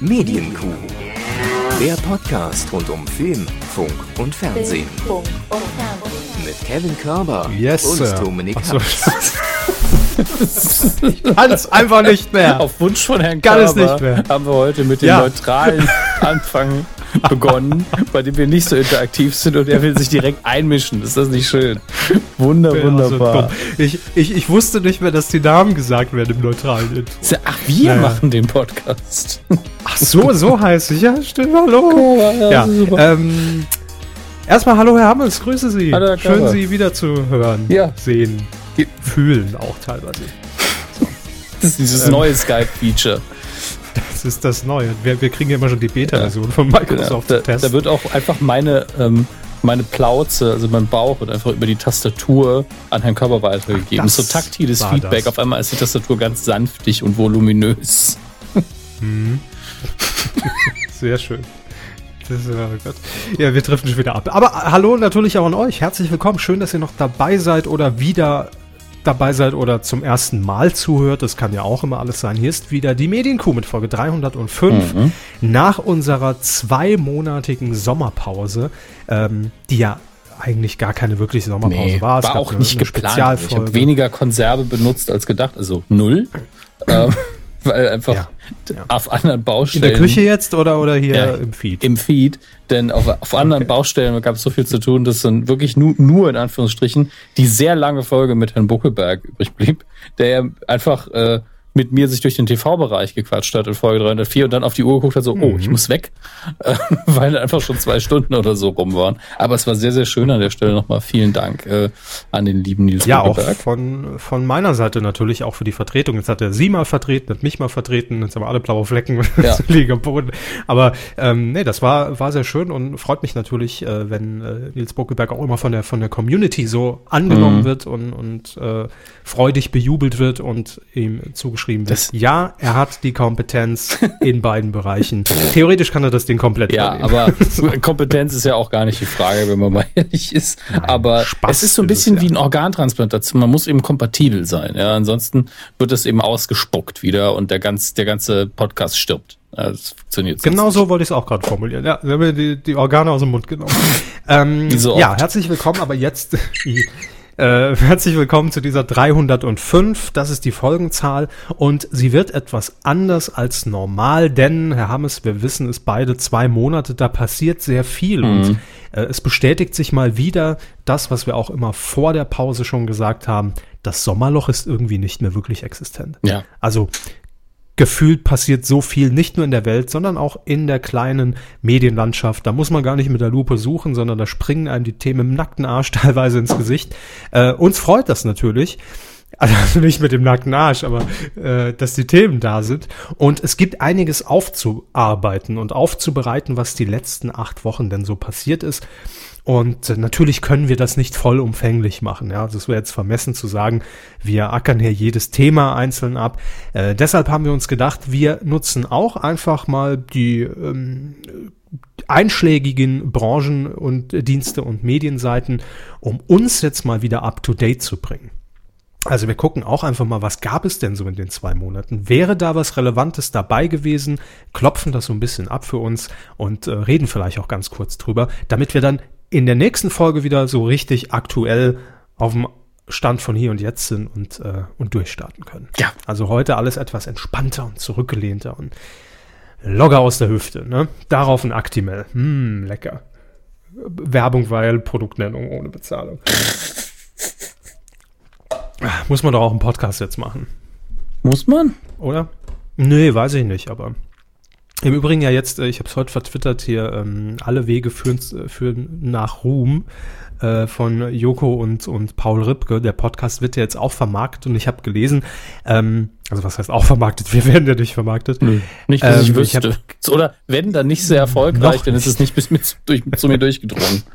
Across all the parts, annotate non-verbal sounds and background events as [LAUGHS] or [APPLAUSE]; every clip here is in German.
Medienkuh. Der Podcast rund um Film, Funk und Fernsehen. Mit Kevin Körber Yes, und Sir. Dominik. Hass. [LAUGHS] Ich kann es einfach nicht mehr. Auf Wunsch von Herrn Kann es nicht mehr. haben wir heute mit dem Ja. neutralen Anfang [LAUGHS] begonnen, bei dem wir nicht so interaktiv sind und er will sich direkt einmischen. Ist das nicht schön? Wunder, Ja, so wunderbar. dumm. ich, ich, ich wusste nicht mehr, dass die Namen gesagt werden im neutralen Intro. Ja- Ach, wir Naja. machen den Podcast. Ach so, so heißt es. Ja, stimmt. Hallo. Ja, super. ähm, erstmal hallo, Herr Hammels. Grüße Sie. Hallo, Schön. Sie wieder zu hören, Ja. sehen, fühlen auch teilweise. Das ist dieses Ähm. neue Skype-Feature. Das ist das Neue. Wir, wir kriegen ja immer schon die Beta-Version von Ja, Microsoft da, zu testen. da wird auch einfach meine, ähm, meine Plauze, also mein Bauch, wird einfach über die Tastatur an Herrn Körber weitergegeben. Ach, so taktiles Feedback. das. Auf einmal ist die Tastatur ganz sanftig und voluminös. Sehr schön. Ist, oh Gott. Ja, wir driften schon wieder ab. Aber hallo natürlich auch an euch. Herzlich willkommen. Schön, dass ihr noch dabei seid oder wieder dabei seid oder zum ersten Mal zuhört. Das kann ja auch immer alles sein. Hier ist wieder die Medienkuh mit Folge 305. Mhm. Nach unserer zweimonatigen Sommerpause, ähm, die ja eigentlich gar keine wirkliche Sommerpause war. Es war auch eine- nicht eine geplant. Ich habe weniger Konserve benutzt als gedacht, also null. [CLEARS THROAT] ähm, weil einfach Ja, ja. auf anderen In Baustellen. der Küche jetzt oder, oder hier Ja, im Feed? Im Feed, denn auf, auf anderen Baustellen gab es so viel zu tun, dass dann wirklich nur, nur in Anführungsstrichen die sehr lange Folge mit Herrn Buckelberg übrig blieb, der ja einfach äh, mit mir sich durch den TV-Bereich gequatscht hat in Folge 304 und dann auf die Uhr geguckt hat, so, oh, Mhm. ich muss weg, äh, [LAUGHS] weil einfach schon zwei Stunden oder so rum waren. Aber es war sehr, sehr schön an der Stelle nochmal. Vielen Dank äh, an den lieben Nils Ja, auch Buckelberg. von, von meiner Seite natürlich auch für die Vertretung. Jetzt hat er sie mal vertreten, hat mich mal vertreten, jetzt haben wir alle blaue Flecken [LAUGHS] Ja. liegen am Boden. Aber ähm, nee, das war, war sehr schön und freut mich natürlich, äh, wenn äh, Nils Buckelberg auch immer von der von der Community so angenommen Mhm. wird und, und äh, freudig bejubelt wird und ihm zugeschrieben wird. Das- ja, er hat die Kompetenz in beiden Bereichen. [LAUGHS] Theoretisch kann er das Ding komplett Ja, übernehmen. aber [LAUGHS] Kompetenz ist ja auch gar nicht die Frage, wenn man mal ehrlich ist. aber Spaß es ist so ein ist es, bisschen ja. wie ein Organtransplantation. Man muss eben kompatibel sein. Ja, ansonsten wird es eben ausgespuckt wieder und der ganz, der ganze Podcast stirbt. Ja, das funktioniert Genau so wollte ich es auch gerade formulieren. Ja, wir haben die, die Organe aus dem Mund genommen. [LAUGHS] ähm, so ja, herzlich willkommen, aber jetzt äh, herzlich willkommen zu dieser 305. Das ist die Folgenzahl und sie wird etwas anders als normal, denn Herr Hammes, wir wissen es beide, zwei Monate, da passiert sehr viel Mhm. und äh, es bestätigt sich mal wieder das, was wir auch immer vor der Pause schon gesagt haben. Das Sommerloch ist irgendwie nicht mehr wirklich existent. Ja. Also gefühlt passiert so viel nicht nur in der Welt, sondern auch in der kleinen Medienlandschaft. Da muss man gar nicht mit der Lupe suchen, sondern da springen einem die Themen im nackten Arsch [LAUGHS] teilweise ins Gesicht. Äh, uns freut das natürlich. Also nicht mit dem nackten Arsch, aber äh, dass die Themen da sind. Und es gibt einiges aufzuarbeiten und aufzubereiten, was die letzten acht Wochen denn so passiert ist. Und äh, natürlich können wir das nicht vollumfänglich machen. Ja, also es wäre jetzt vermessen zu sagen, wir ackern hier jedes Thema einzeln ab. Äh, deshalb haben wir uns gedacht, wir nutzen auch einfach mal die ähm, einschlägigen Branchen und äh, Dienste und Medienseiten, um uns jetzt mal wieder up to date zu bringen. Also wir gucken auch einfach mal, was gab es denn so in den zwei Monaten? Wäre da was Relevantes dabei gewesen? Klopfen das so ein bisschen ab für uns und äh, reden vielleicht auch ganz kurz drüber, damit wir dann in der nächsten Folge wieder so richtig aktuell auf dem Stand von hier und jetzt sind und, äh, und durchstarten können. Ja. Also heute alles etwas entspannter und zurückgelehnter und locker aus der Hüfte. Ne? Darauf ein Actimel. Hm, lecker. Werbung, weil Produktnennung ohne Bezahlung. Muss man doch auch einen Podcast jetzt machen, Muss man? oder? Nee, weiß ich nicht, aber im Übrigen ja jetzt, äh, ich habe es heute vertwittert hier, ähm, alle Wege führen, führen nach Ruhm äh, von Joko und, und Paul Ripke. Der Podcast wird ja jetzt auch vermarktet und ich habe gelesen, ähm, also was heißt auch vermarktet, wir werden ja nicht vermarktet. Nicht, dass ich Ähm, ich wüsste. Oder wenn dann nicht sehr erfolgreich, Noch dann ist es nicht bis mit, durch, zu mir durchgedrungen. [LAUGHS]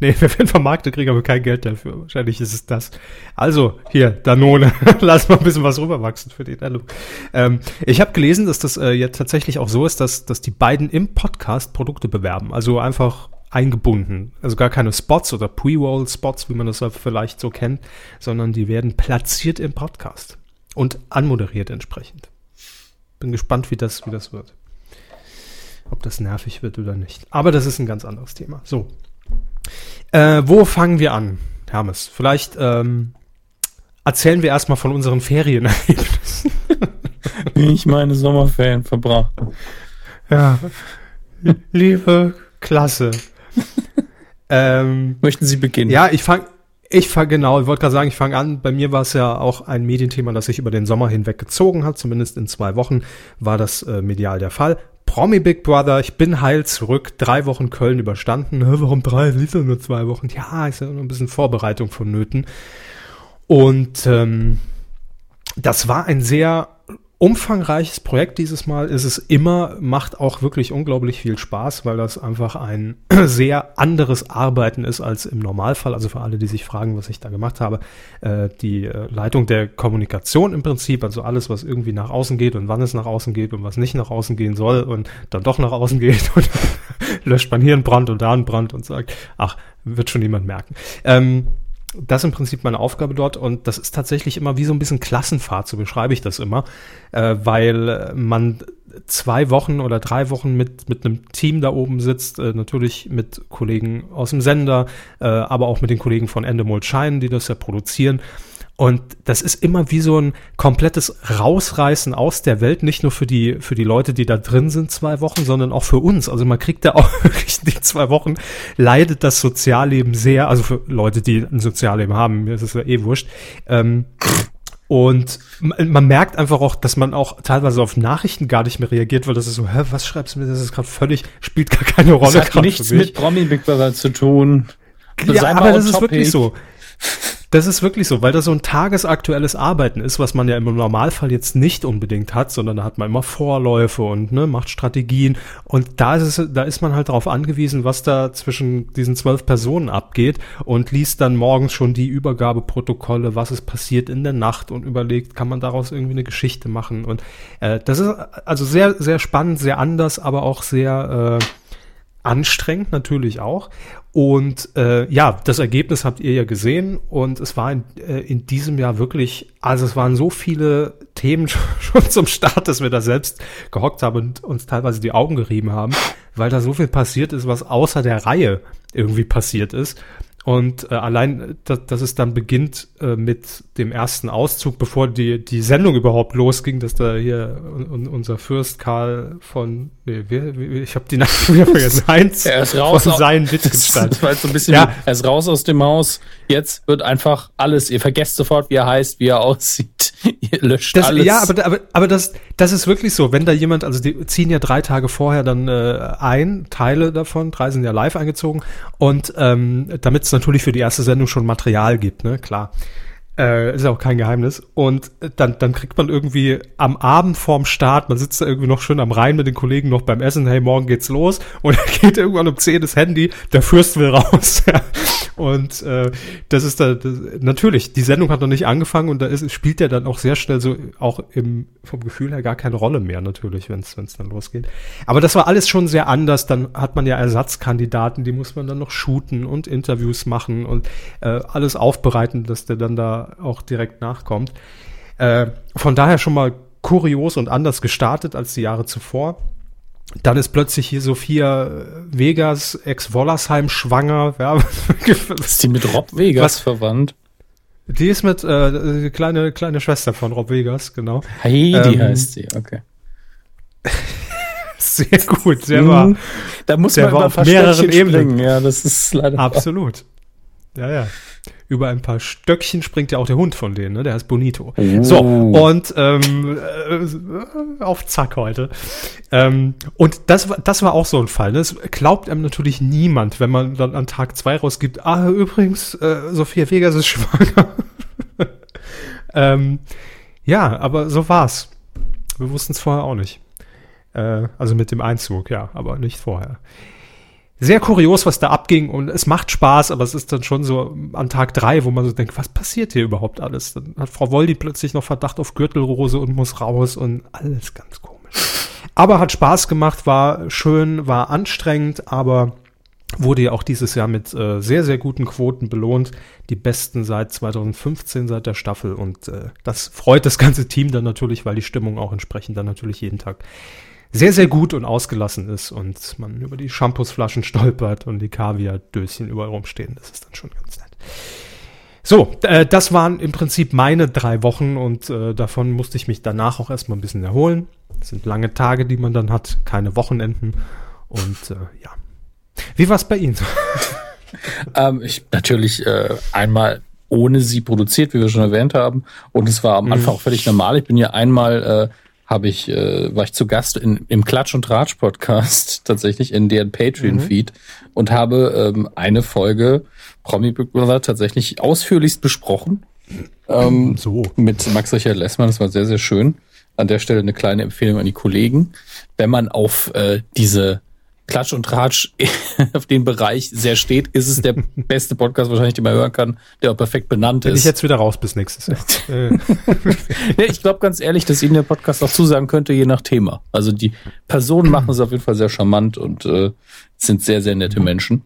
Nee, [LAUGHS] wir werden vermarktet, kriegen aber kein Geld dafür. Wahrscheinlich ist es das. Also, hier, Danone, [LAUGHS] lass mal ein bisschen was rüberwachsen für den Hallo. Ähm, ich habe gelesen, dass das äh, jetzt tatsächlich auch so ist, dass, dass die beiden im Podcast Produkte bewerben. Also einfach eingebunden. Also gar keine Spots oder Pre-Roll-Spots, wie man das vielleicht so kennt, sondern die werden platziert im Podcast und anmoderiert entsprechend. Bin gespannt, wie das, wie das wird. ob das nervig wird oder nicht. Aber das ist ein ganz anderes Thema. So. Äh, wo fangen wir an, Hermes? Vielleicht ähm, erzählen wir erstmal von unseren Ferienerlebnissen. [LAUGHS] Wie ich meine Sommerferien verbracht. Ja. Liebe Klasse. [LAUGHS] ähm, Möchten Sie beginnen? Ja, ich fange ich fange genau, ich wollte gerade sagen, ich fange an. Bei mir war es ja auch ein Medienthema, das sich über den Sommer hinweg gezogen hat. Zumindest in zwei Wochen war das äh, medial der Fall. Promi Big Brother, ich bin heil zurück, drei Wochen Köln überstanden. Warum drei? Ist ja nur zwei Wochen. Ja, ist ja nur ein bisschen Vorbereitung vonnöten. Und ähm, das war ein sehr umfangreiches Projekt dieses Mal ist es immer, macht auch wirklich unglaublich viel Spaß, weil das einfach ein [CLEARS THROAT] sehr anderes Arbeiten ist als im Normalfall. Also für alle, die sich fragen, was ich da gemacht habe, äh, die äh, Leitung der Kommunikation im Prinzip, also alles, was irgendwie nach außen geht und wann es nach außen geht und was nicht nach außen gehen soll und dann doch nach außen geht [LAUGHS] und [LAUGHS] löscht man hier einen Brand und da einen Brand und sagt, ach, wird schon niemand merken. Ähm, das ist im Prinzip meine Aufgabe dort und das ist tatsächlich immer wie so ein bisschen Klassenfahrt, so beschreibe ich das immer, äh, weil man zwei Wochen oder drei Wochen mit, mit einem Team da oben sitzt, äh, natürlich mit Kollegen aus dem Sender, äh, aber auch mit den Kollegen von Endemol Shine, die das ja produzieren und das ist immer wie so ein komplettes Rausreißen aus der Welt, nicht nur für die, für die Leute, die da drin sind, zwei Wochen, sondern auch für uns. Also man kriegt da auch [LAUGHS] wirklich die zwei Wochen, leidet das Sozialleben sehr, also für Leute, die ein Sozialleben haben, mir ist es ja eh wurscht. Ähm, und man merkt einfach auch, dass man auch teilweise auf Nachrichten gar nicht mehr reagiert, weil das ist so, hä, was schreibst du mir? Das ist gerade völlig, spielt gar keine Rolle. Das hat nichts mit Promi Big Brother zu tun. Ja, aber das ist wirklich so. Das ist wirklich so, weil das so ein tagesaktuelles Arbeiten ist, was man ja im Normalfall jetzt nicht unbedingt hat, sondern da hat man immer Vorläufe und ne, macht Strategien. Und da ist es, da ist man halt darauf angewiesen, was da zwischen diesen zwölf Personen abgeht und liest dann morgens schon die Übergabeprotokolle, was ist passiert in der Nacht und überlegt, kann man daraus irgendwie eine Geschichte machen. Und äh, das ist also sehr, sehr spannend, sehr anders, aber auch sehr äh, anstrengend natürlich auch. Und äh, ja, das Ergebnis habt ihr ja gesehen und es war in, äh, in diesem Jahr wirklich, also es waren so viele Themen [LAUGHS] schon zum Start, dass wir da selbst gehockt haben und uns teilweise die Augen gerieben haben, weil da so viel passiert ist, was außer der Reihe irgendwie passiert ist. Und äh, allein, dass, dass es dann beginnt äh, mit dem ersten Auszug, bevor die, die Sendung überhaupt losging, dass da hier un, unser Fürst Karl von, nee, wie, wie, ich habe die Nacht [LAUGHS] wieder vergessen, Heinz er ist raus von seinen [LAUGHS] Wittgenstein. Das war jetzt so ein bisschen, ja. er ist raus aus dem Haus, jetzt wird einfach alles, ihr vergesst sofort, wie er heißt, wie er [LAUGHS] aussieht, ihr löscht das, alles. Ja, aber, aber, aber das, das ist wirklich so, wenn da jemand, also die ziehen ja drei Tage vorher dann äh, ein, Teile davon, drei sind ja live eingezogen und ähm, damit es natürlich für die erste Sendung schon Material gibt, ne, klar. Äh, ist auch kein Geheimnis. Und dann, dann kriegt man irgendwie am Abend vorm Start, man sitzt da irgendwie noch schön am Rhein mit den Kollegen noch beim Essen, hey, morgen geht's los. [LAUGHS] Und dann geht irgendwann um 10 das Handy, der Fürst will raus. [LAUGHS] und äh, das ist da, das, natürlich, die Sendung hat noch nicht angefangen und da ist, spielt der dann auch sehr schnell so auch im, vom Gefühl her gar keine Rolle mehr, natürlich, wenn es dann losgeht. Aber das war alles schon sehr anders. Dann hat man ja Ersatzkandidaten, die muss man dann noch shooten und Interviews machen und äh, alles aufbereiten, dass der dann da auch direkt nachkommt. Äh, von daher schon mal kurios und anders gestartet als die Jahre zuvor. Dann ist plötzlich hier Sophia Vegas, ex-Wollersheim, schwanger. [LAUGHS] Ja, ist die mit Rob Vegas was, verwandt? Die ist mit äh, kleine kleine Schwester von Rob Vegas, genau. Heidi ähm, heißt sie, okay. [LAUGHS] sehr gut, sehr mhm. war. Da muss man war auf mehreren Ebenen. Ja, das ist leider absolut. Ja, ja über ein paar Stöckchen springt ja auch der Hund von denen, ne? Der heißt Bonito. Oh. So, und ähm, äh, auf Zack heute. Ähm, und das, das war auch so ein Fall. Ne? Das glaubt einem natürlich niemand, wenn man dann an Tag zwei rausgibt, ah, übrigens, äh, Sophia Vegas ist [LAUGHS] schwanger. ähm, ja, aber so war's. Wir wussten es vorher auch nicht. Äh, also mit dem Einzug, ja, aber nicht vorher sehr kurios, was da abging und es macht Spaß, aber es ist dann schon so an Tag drei, wo man so denkt, was passiert hier überhaupt alles? Dann hat Frau Woldi plötzlich noch Verdacht auf Gürtelrose und muss raus und alles ganz komisch. Aber hat Spaß gemacht, war schön, war anstrengend, aber wurde ja auch dieses Jahr mit äh, sehr, sehr guten Quoten belohnt. Die besten seit 2015, seit der Staffel. Und äh, das freut das ganze Team dann natürlich, weil die Stimmung auch entsprechend dann natürlich jeden Tag sehr, sehr gut und ausgelassen ist und man über die Shampoosflaschen [LAUGHS] stolpert und die Kaviar-Döschen überall rumstehen. Das ist dann schon ganz nett. So, äh, das waren im Prinzip meine drei Wochen und äh, davon musste ich mich danach auch erstmal ein bisschen erholen. Das sind lange Tage, die man dann hat, keine Wochenenden. Und äh, ja. Wie war es bei Ihnen? [LAUGHS] ähm, ich natürlich äh, einmal ohne sie produziert, wie wir schon erwähnt haben. Und es war am. Anfang auch völlig normal. Ich bin ja einmal äh, habe ich, äh, war ich zu Gast in, im Klatsch und Tratsch Podcast [LAUGHS] tatsächlich in deren Patreon-Feed mhm. und habe ähm, eine Folge Promi Big Brother tatsächlich ausführlichst besprochen. Ähm, [CLEARS THROAT] so. Mit Max Richard Lessmann, das war sehr, sehr schön. An der Stelle eine kleine Empfehlung an die Kollegen. Wenn man auf äh, diese Klatsch und Tratsch [LAUGHS] auf den Bereich sehr steht, ist es der [LAUGHS] beste Podcast wahrscheinlich, den man hören kann, der auch perfekt benannt Bin ist. ich jetzt wieder raus bis nächstes Jahr. [LAUGHS] nee, ich glaube ganz ehrlich, dass Ihnen der Podcast auch zusagen könnte, je nach Thema. Also die Personen machen es auf jeden Fall sehr charmant und äh, sind sehr, sehr nette Menschen.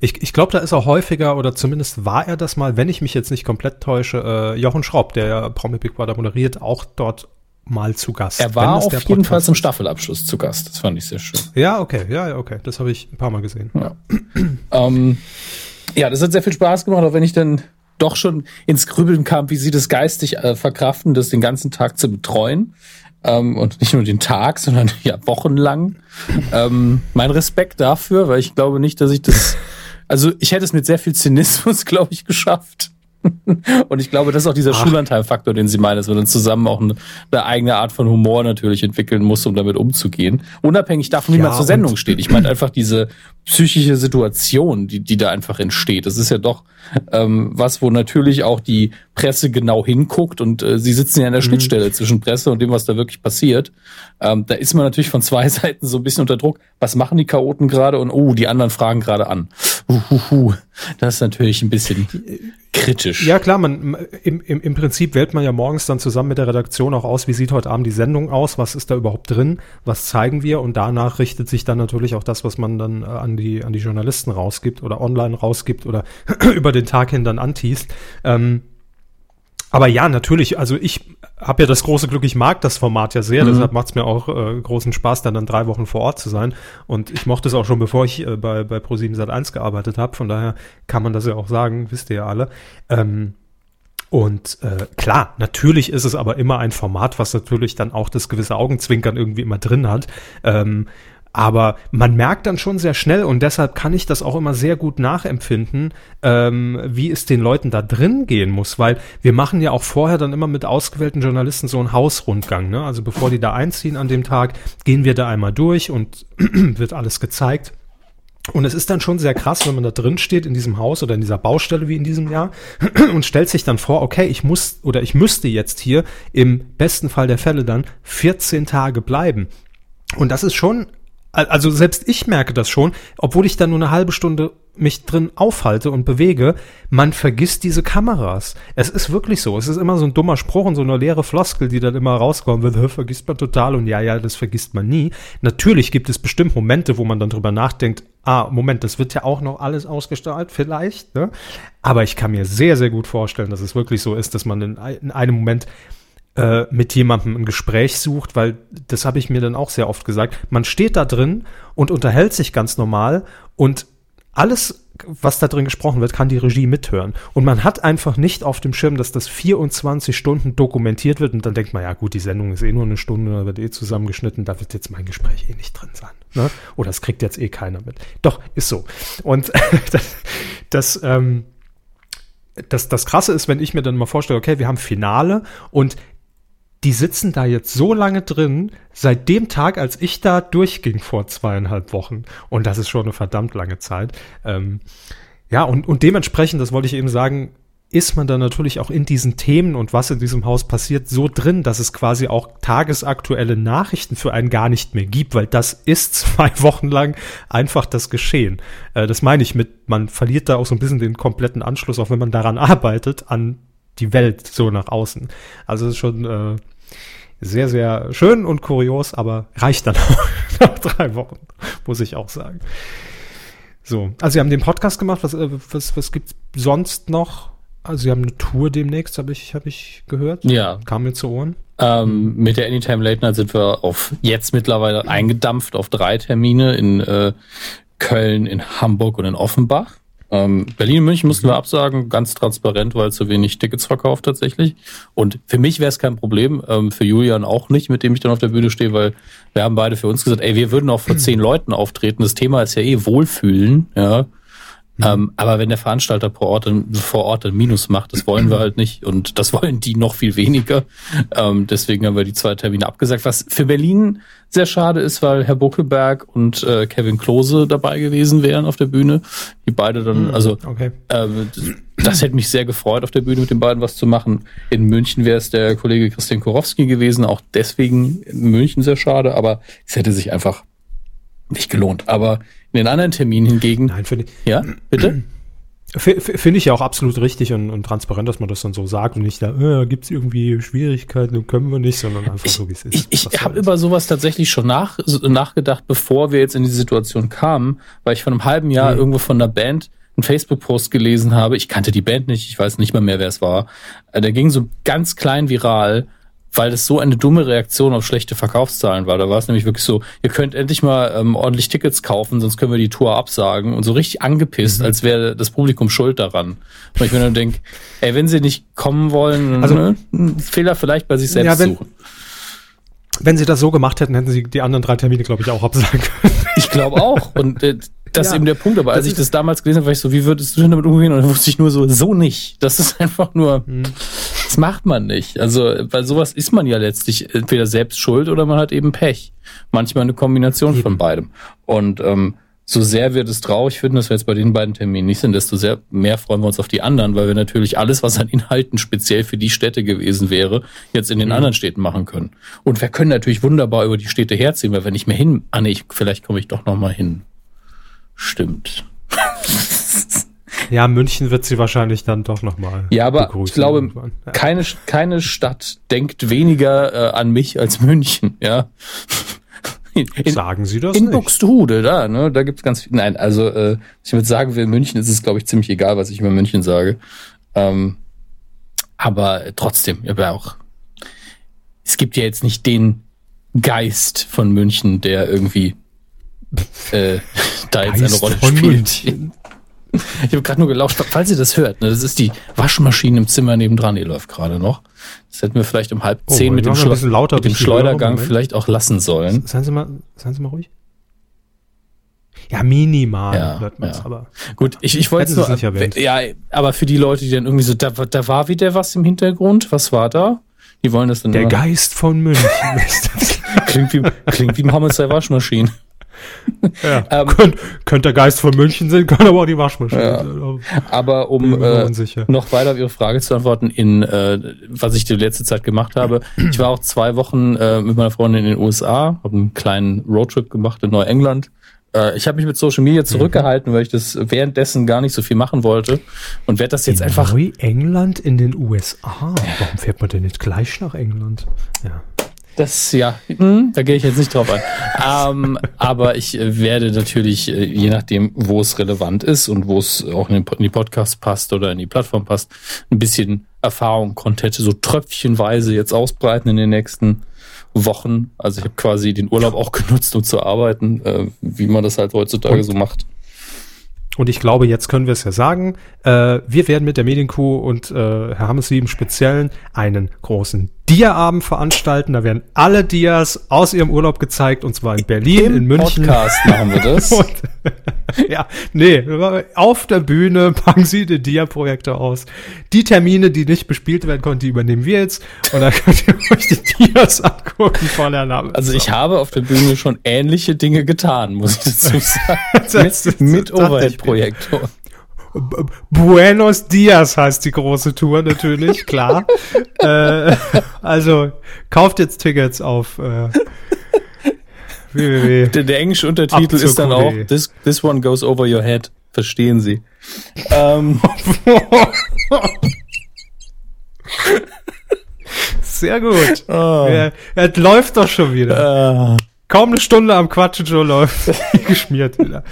Ich, ich glaube, da ist auch häufiger, oder zumindest war er das mal, wenn ich mich jetzt nicht komplett täusche, äh, Jochen Schraub, der ja Promi Big Brother moderiert, auch dort mal zu Gast. Er war auf jeden Fall zum Staffelabschluss zu Gast. Das fand ich sehr schön. Ja, okay, ja, okay. Das habe ich ein paar Mal gesehen. Ja. [CLEARS THROAT] ähm, ja, das hat sehr viel Spaß gemacht, auch wenn ich dann doch schon ins Grübeln kam, wie sie das geistig äh, verkraften, das den ganzen Tag zu betreuen. Ähm, und nicht nur den Tag, sondern [LAUGHS] ja wochenlang. ähm, mein Respekt dafür, weil ich glaube nicht, dass ich das. Also ich hätte es mit sehr viel Zynismus, [LAUGHS] glaube ich, geschafft. [LAUGHS] Und ich glaube, das ist auch dieser. Schulanteilfaktor, den Sie meinen, dass man dann zusammen auch eine, eine, eigene Art von Humor natürlich entwickeln muss, um damit umzugehen. Unabhängig davon, wie ja, man zur Sendung steht. Ich meine einfach diese psychische Situation, die, die da einfach entsteht. Das ist ja doch ähm, was, wo natürlich auch die Presse genau hinguckt und äh, sie sitzen ja in der mhm. Schnittstelle zwischen Presse und dem, was da wirklich passiert. Ähm, da ist man natürlich von [LAUGHS] zwei Seiten so ein bisschen unter Druck. Was machen die Chaoten gerade? Und oh, die anderen fragen gerade an. Uhuhu. Das ist natürlich ein bisschen kritisch. Ja, klar, man im, im, im Prinzip wählt man ja morgens dann zusammen mit der Redaktion auch aus, wie sieht heute Abend die Sendung aus, was ist da überhaupt drin, was zeigen wir und danach richtet sich dann natürlich auch das, was man dann äh, an die an die Journalisten rausgibt oder online rausgibt oder [CLEARS THROAT] über den Tag hin dann antiest. Ähm, aber ja, natürlich, also ich habe ja das große Glück, ich mag das Format ja sehr, mhm. deshalb macht es mir auch äh, großen Spaß, dann, dann drei Wochen vor Ort zu sein. Und ich mochte es auch schon, bevor ich äh, bei, bei Pro7 Sat1 gearbeitet habe, von daher kann man das ja auch sagen, wisst ihr ja alle. Ähm, und äh, klar, natürlich ist es aber immer ein Format, was natürlich dann auch das gewisse Augenzwinkern irgendwie immer drin hat. Ähm, aber man merkt dann schon sehr schnell und deshalb kann ich das auch immer sehr gut nachempfinden, ähm, wie es den Leuten da drin gehen muss, weil wir machen ja auch vorher dann immer mit ausgewählten Journalisten so einen Hausrundgang. Ne? Also bevor die da einziehen an dem Tag, gehen wir da einmal durch und [CLEARS THROAT] wird alles gezeigt. Und es ist dann schon sehr krass, wenn man da drin steht in diesem Haus oder in dieser Baustelle wie in diesem Jahr [CLEARS THROAT] und stellt sich dann vor, okay, ich muss oder ich müsste jetzt hier im besten Fall der Fälle dann 14 Tage bleiben. Und das ist schon also selbst ich merke das schon, obwohl ich da nur eine halbe Stunde mich drin aufhalte und bewege, man vergisst diese Kameras. Es ist wirklich so. Es ist immer so ein dummer Spruch und so eine leere Floskel, die dann immer rauskommen wird, vergisst man total und ja, ja, das vergisst man nie. Natürlich gibt es bestimmt Momente, wo man dann drüber nachdenkt, ah, Moment, das wird ja auch noch alles ausgestrahlt, vielleicht, ne? Aber ich kann mir sehr, sehr gut vorstellen, dass es wirklich so ist, dass man in, in einem Moment äh, mit jemandem ein Gespräch sucht, weil das habe ich mir dann auch sehr oft gesagt. Man steht da drin und unterhält sich ganz normal und alles, was da drin gesprochen wird, kann die Regie mithören. Und man hat einfach nicht auf dem Schirm, dass das 24 Stunden dokumentiert wird und dann denkt man, ja gut, die Sendung ist eh nur eine Stunde, da wird eh zusammengeschnitten, da wird jetzt mein Gespräch eh nicht drin sein. Ne? Oder es kriegt jetzt eh keiner mit. Doch, ist so. Und [LAUGHS] das, das ähm, das, das Krasse ist, wenn ich mir dann mal vorstelle, okay, wir haben Finale und die sitzen da jetzt so lange drin, seit dem Tag, als ich da durchging vor zweieinhalb Wochen. Und das ist schon eine verdammt lange Zeit. Ähm, ja, und, und dementsprechend, das wollte ich eben sagen, ist man dann natürlich auch in diesen Themen und was in diesem Haus passiert so drin, dass es quasi auch tagesaktuelle Nachrichten für einen gar nicht mehr gibt, weil das ist [LAUGHS] zwei Wochen lang einfach das Geschehen. Äh, das meine ich mit, man verliert da auch so ein bisschen den kompletten Anschluss, auch wenn man daran [LAUGHS] arbeitet, an die Welt so nach außen. Also es ist schon äh, sehr, sehr schön und kurios, aber reicht dann [LAUGHS] auch nach drei Wochen, muss ich auch sagen. So, also Sie haben den Podcast gemacht. Was, äh, was, was gibt's sonst noch? Also Sie haben eine Tour demnächst, habe ich, hab ich gehört. Ja. Kam mir zu Ohren. Ähm, mit der Anytime Late Night sind wir auf jetzt mittlerweile eingedampft auf drei Termine in äh, Köln, in Hamburg und in Offenbach. Ähm, Berlin und München mussten wir absagen, ganz transparent, weil zu wenig Tickets verkauft tatsächlich. Und für mich wäre es kein Problem, ähm, für Julian auch nicht, mit dem ich dann auf der Bühne stehe, weil wir haben beide für uns gesagt, ey, wir würden auch vor [CLEARS THROAT] zehn Leuten auftreten. Das Thema ist ja eh Wohlfühlen, ja. Mhm. Ähm, aber wenn der Veranstalter vor Ort, vor Ort ein Minus macht, das wollen wir halt nicht und das [LAUGHS] wollen die noch viel weniger. Ähm, deswegen haben wir die zwei Termine abgesagt, was für Berlin sehr schade ist, weil Herr Buckelberg und äh, Kevin Klose dabei gewesen wären auf der Bühne. Die beide dann, mhm, also okay. äh, das hätte mich sehr gefreut, auf der Bühne mit den beiden was zu machen. In München wäre es der Kollege Christian Korowski gewesen, auch deswegen in München sehr schade, aber es hätte sich einfach nicht gelohnt. Aber in den anderen Terminen hingegen. Nein, finde ich. Ja, bitte? Finde ich ja auch absolut richtig und, und, transparent, dass man das dann so sagt und nicht da, äh, gibt es irgendwie Schwierigkeiten und können wir nicht, sondern einfach ich, so, wie es ist. Ich, ich habe über sowas tatsächlich schon nach, nachgedacht, bevor wir jetzt in die Situation kamen, weil ich vor einem halben Jahr mhm. irgendwo von einer Band einen Facebook-Post gelesen habe. Ich kannte die Band nicht, ich weiß nicht mal mehr, wer es war. Äh, der ging so ganz klein viral weil das so eine dumme Reaktion auf schlechte Verkaufszahlen war. Da war es nämlich wirklich so, ihr könnt endlich mal ähm, ordentlich Tickets kaufen, sonst können wir die Tour absagen. Und so richtig angepisst, mhm. als wäre das Publikum schuld daran. Und ich mir dann denke, ey, wenn sie nicht kommen wollen, also, ne, Fehler vielleicht bei sich selbst ja, wenn, suchen. Wenn sie das so gemacht hätten, hätten sie die anderen drei Termine, glaube ich, auch absagen können. [LAUGHS] Ich glaube auch. Und äh, das ja, ist eben der Punkt. Aber als ich das damals gelesen habe, war ich so, wie würdest du denn damit umgehen? Und dann wusste ich nur so, so nicht. Das ist einfach nur, mhm. Das macht man nicht. Also, weil sowas ist man ja letztlich entweder selbst schuld oder man hat eben Pech. Manchmal eine Kombination von beidem. Und ähm, so sehr wir das traurig finden, dass wir jetzt bei den beiden Terminen nicht sind, desto sehr mehr freuen wir uns auf die anderen, weil wir natürlich alles, was an Inhalten speziell für die Städte gewesen wäre, jetzt in den mhm. anderen Städten machen können. Und wir können natürlich wunderbar über die Städte herziehen, weil wir nicht mehr hin, ah nee, ich, vielleicht komme ich doch noch mal hin. Stimmt. Ja, München wird sie wahrscheinlich dann doch nochmal. Ja, aber ich glaube, ja. keine, keine Stadt denkt weniger äh, an mich als München, ja. In, sagen Sie das in nicht? Buxtehude, da, ne, da gibt's ganz viel. Nein, also äh, ich würde sagen, für München ist es, glaube ich, ziemlich egal, was ich über München sage. Ähm, aber trotzdem, aber auch. Es gibt ja jetzt nicht den Geist von München, der irgendwie äh, [LAUGHS] da jetzt eine Rolle spielt. [LAUGHS] Ich habe gerade nur gelauscht, falls ihr das hört, ne, das ist die Waschmaschine im Zimmer nebendran, die läuft gerade noch. Das hätten wir vielleicht um halb oh, zehn mit dem, lauter, mit dem Schleudergang vielleicht auch lassen sollen. Seien Sie mal, seien Sie mal ruhig. Ja, minimal ja, hört man ja. aber. Gut, ich, ich wollte nur, ja, aber für die Leute, die dann irgendwie so, da, da war wieder was im Hintergrund, was war da? Die wollen das dann Der Geist von München. [LAUGHS] klingt wie, klingt wie Mohammed Waschmaschine. Ja, [LAUGHS] ähm, könnte könnt der Geist von München sein, kann aber auch die Waschmaschine ja. sein. Aber um äh, noch weiter auf Ihre Frage zu antworten, in äh, was ich die letzte Zeit gemacht habe, ich war auch zwei Wochen äh, mit meiner Freundin in den USA, habe einen kleinen Roadtrip gemacht in Neuengland. Äh, ich habe mich mit Social Media zurückgehalten, weil ich das währenddessen gar nicht so viel machen wollte und werde das jetzt in einfach. Neuengland in den USA. Warum fährt man denn nicht gleich nach England? Ja. Das, ja, hm, da gehe ich jetzt nicht drauf ein. [LAUGHS] ähm, aber ich äh, werde natürlich, äh, je nachdem, wo es relevant ist und wo es auch in die Podcast passt oder in die Plattform passt, ein bisschen Erfahrung, Content so tröpfchenweise jetzt ausbreiten in den nächsten Wochen. Also ich habe quasi den Urlaub auch genutzt, um zu arbeiten, äh, wie man das halt heutzutage und, so macht. Und ich glaube, jetzt können wir es ja sagen. Äh, wir werden mit der Medienkuh und äh, Herr Hammerslieb im Speziellen einen großen Dia-Abend veranstalten. Da werden alle Dias aus ihrem Urlaub gezeigt und zwar in Berlin, Im in München. Podcast machen wir das. [LAUGHS] und, ja, nee, auf der Bühne packen Sie die Dia-Projekte aus. Die Termine, die nicht bespielt werden konnten, die übernehmen wir jetzt und dann könnt ihr euch die Dias angucken von der Name. Also ich habe auf der Bühne schon ähnliche Dinge getan, muss ich dazu [LAUGHS] sagen. mit, mit Overhead-Projektor. [LAUGHS] Buenos Dias heißt die große Tour natürlich, [LAUGHS] klar. äh, also kauft jetzt Tickets auf äh, www. Der, der englische Untertitel ist dann auch this, this one goes over your head. Verstehen Sie. Ähm. [LAUGHS] Sehr gut. Oh. Ja, es läuft doch schon wieder. Uh. Kaum eine Stunde am Quatschen schon läuft [LAUGHS] [LAUGHS] geschmiert wieder.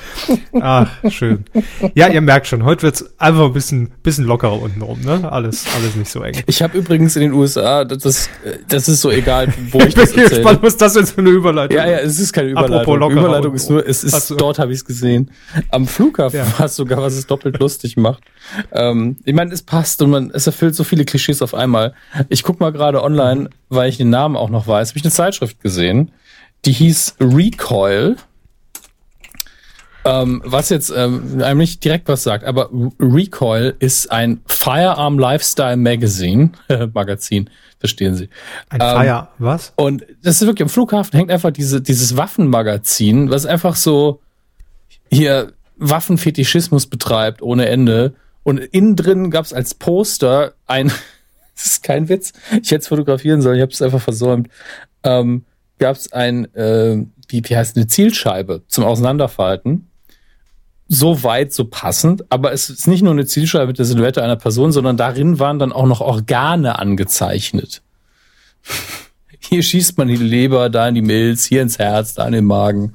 Ach, schön. Ja, ihr merkt schon, heute wird's einfach ein bisschen, bisschen lockerer untenrum, ne? Alles, alles nicht so eng. Ich habe übrigens in den USA, das, das ist so egal, wo [LAUGHS] ich, ich bin das gespannt, was das jetzt für eine Überleitung Ja, ja, es ist keine Überleitung. Überleitung ist nur, es ist, dort habe ich es gesehen. Am Flughafen ja. war es sogar, was es doppelt lustig macht. Ähm, ich meine, es passt und man, es erfüllt so viele Klischees auf einmal. Ich guck mal gerade online, weil ich den Namen auch noch weiß, habe ich eine Zeitschrift gesehen, die hieß Recoil. Ähm, was jetzt ähm, einem nicht direkt was sagt, aber Recoil ist ein Firearm Lifestyle Magazine, [LAUGHS] Magazin, verstehen Sie. Ein ähm, Fire, was? Und das ist wirklich, am Flughafen hängt einfach diese, dieses Waffenmagazin, was einfach so hier Waffenfetischismus betreibt ohne Ende. Und innen drin gab es als Poster ein, [LAUGHS] das ist kein Witz, ich hätte es fotografieren sollen, ich habe es einfach versäumt, ähm, gab es ein, äh, wie, wie heißt eine Zielscheibe zum Auseinanderfalten so weit, so passend, aber es ist nicht nur eine Zielscheibe mit der Silhouette einer Person, sondern darin waren dann auch noch Organe angezeichnet. [LAUGHS] Hier schießt man die Leber, da in die Milz, hier ins Herz, da in den Magen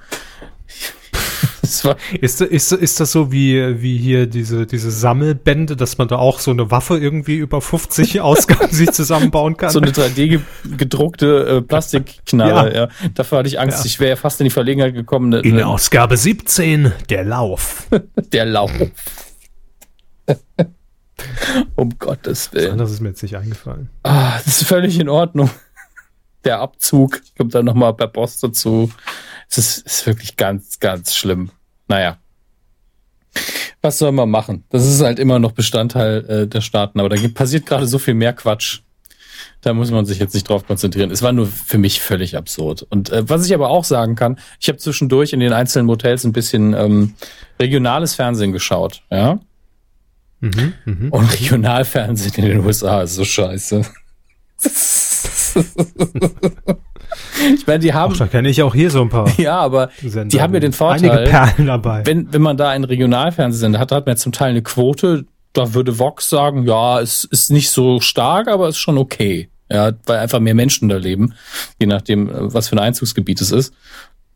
ist, ist, ist das so wie, wie hier diese, diese Sammelbände, dass man da auch so eine Waffe irgendwie über 50 [LAUGHS] Ausgaben sich zusammenbauen kann? So eine 3D gedruckte äh, Plastikknarre, ja. ja. Dafür hatte ich Angst. Ja. Ich wäre fast in die Verlegenheit gekommen. Ne, in ne, Ausgabe 17, der Lauf. [LAUGHS] der Lauf. [LAUGHS] um Gottes Willen. Das ist mir jetzt nicht eingefallen. Ah, das ist völlig in Ordnung. Der Abzug kommt dann nochmal per Post dazu. Es ist, ist wirklich ganz, ganz schlimm. Naja. Was soll man machen? Das ist halt immer noch Bestandteil äh, der Staaten, aber da passiert gerade so viel mehr Quatsch. Da muss man sich jetzt nicht drauf konzentrieren. Es war nur für mich völlig absurd. Und äh, was ich aber auch sagen kann, ich habe zwischendurch in den einzelnen Motels ein bisschen ähm, regionales Fernsehen geschaut, ja. Mhm, mh. Und Regionalfernsehen in den USA ist so scheiße. [LAUGHS] Ich meine, die haben. Ach, da kenne ich auch hier so ein paar. [LAUGHS] Ja, aber Sender. die haben ja den Vorteil. Einige Perlen dabei. Wenn, wenn man da einen Regionalfernsehsender hat, hat man ja zum Teil eine Quote. Da würde Vox sagen, ja, es ist nicht so stark, aber es ist schon okay. Ja, weil einfach mehr Menschen da leben, je nachdem, was für ein Einzugsgebiet es ist.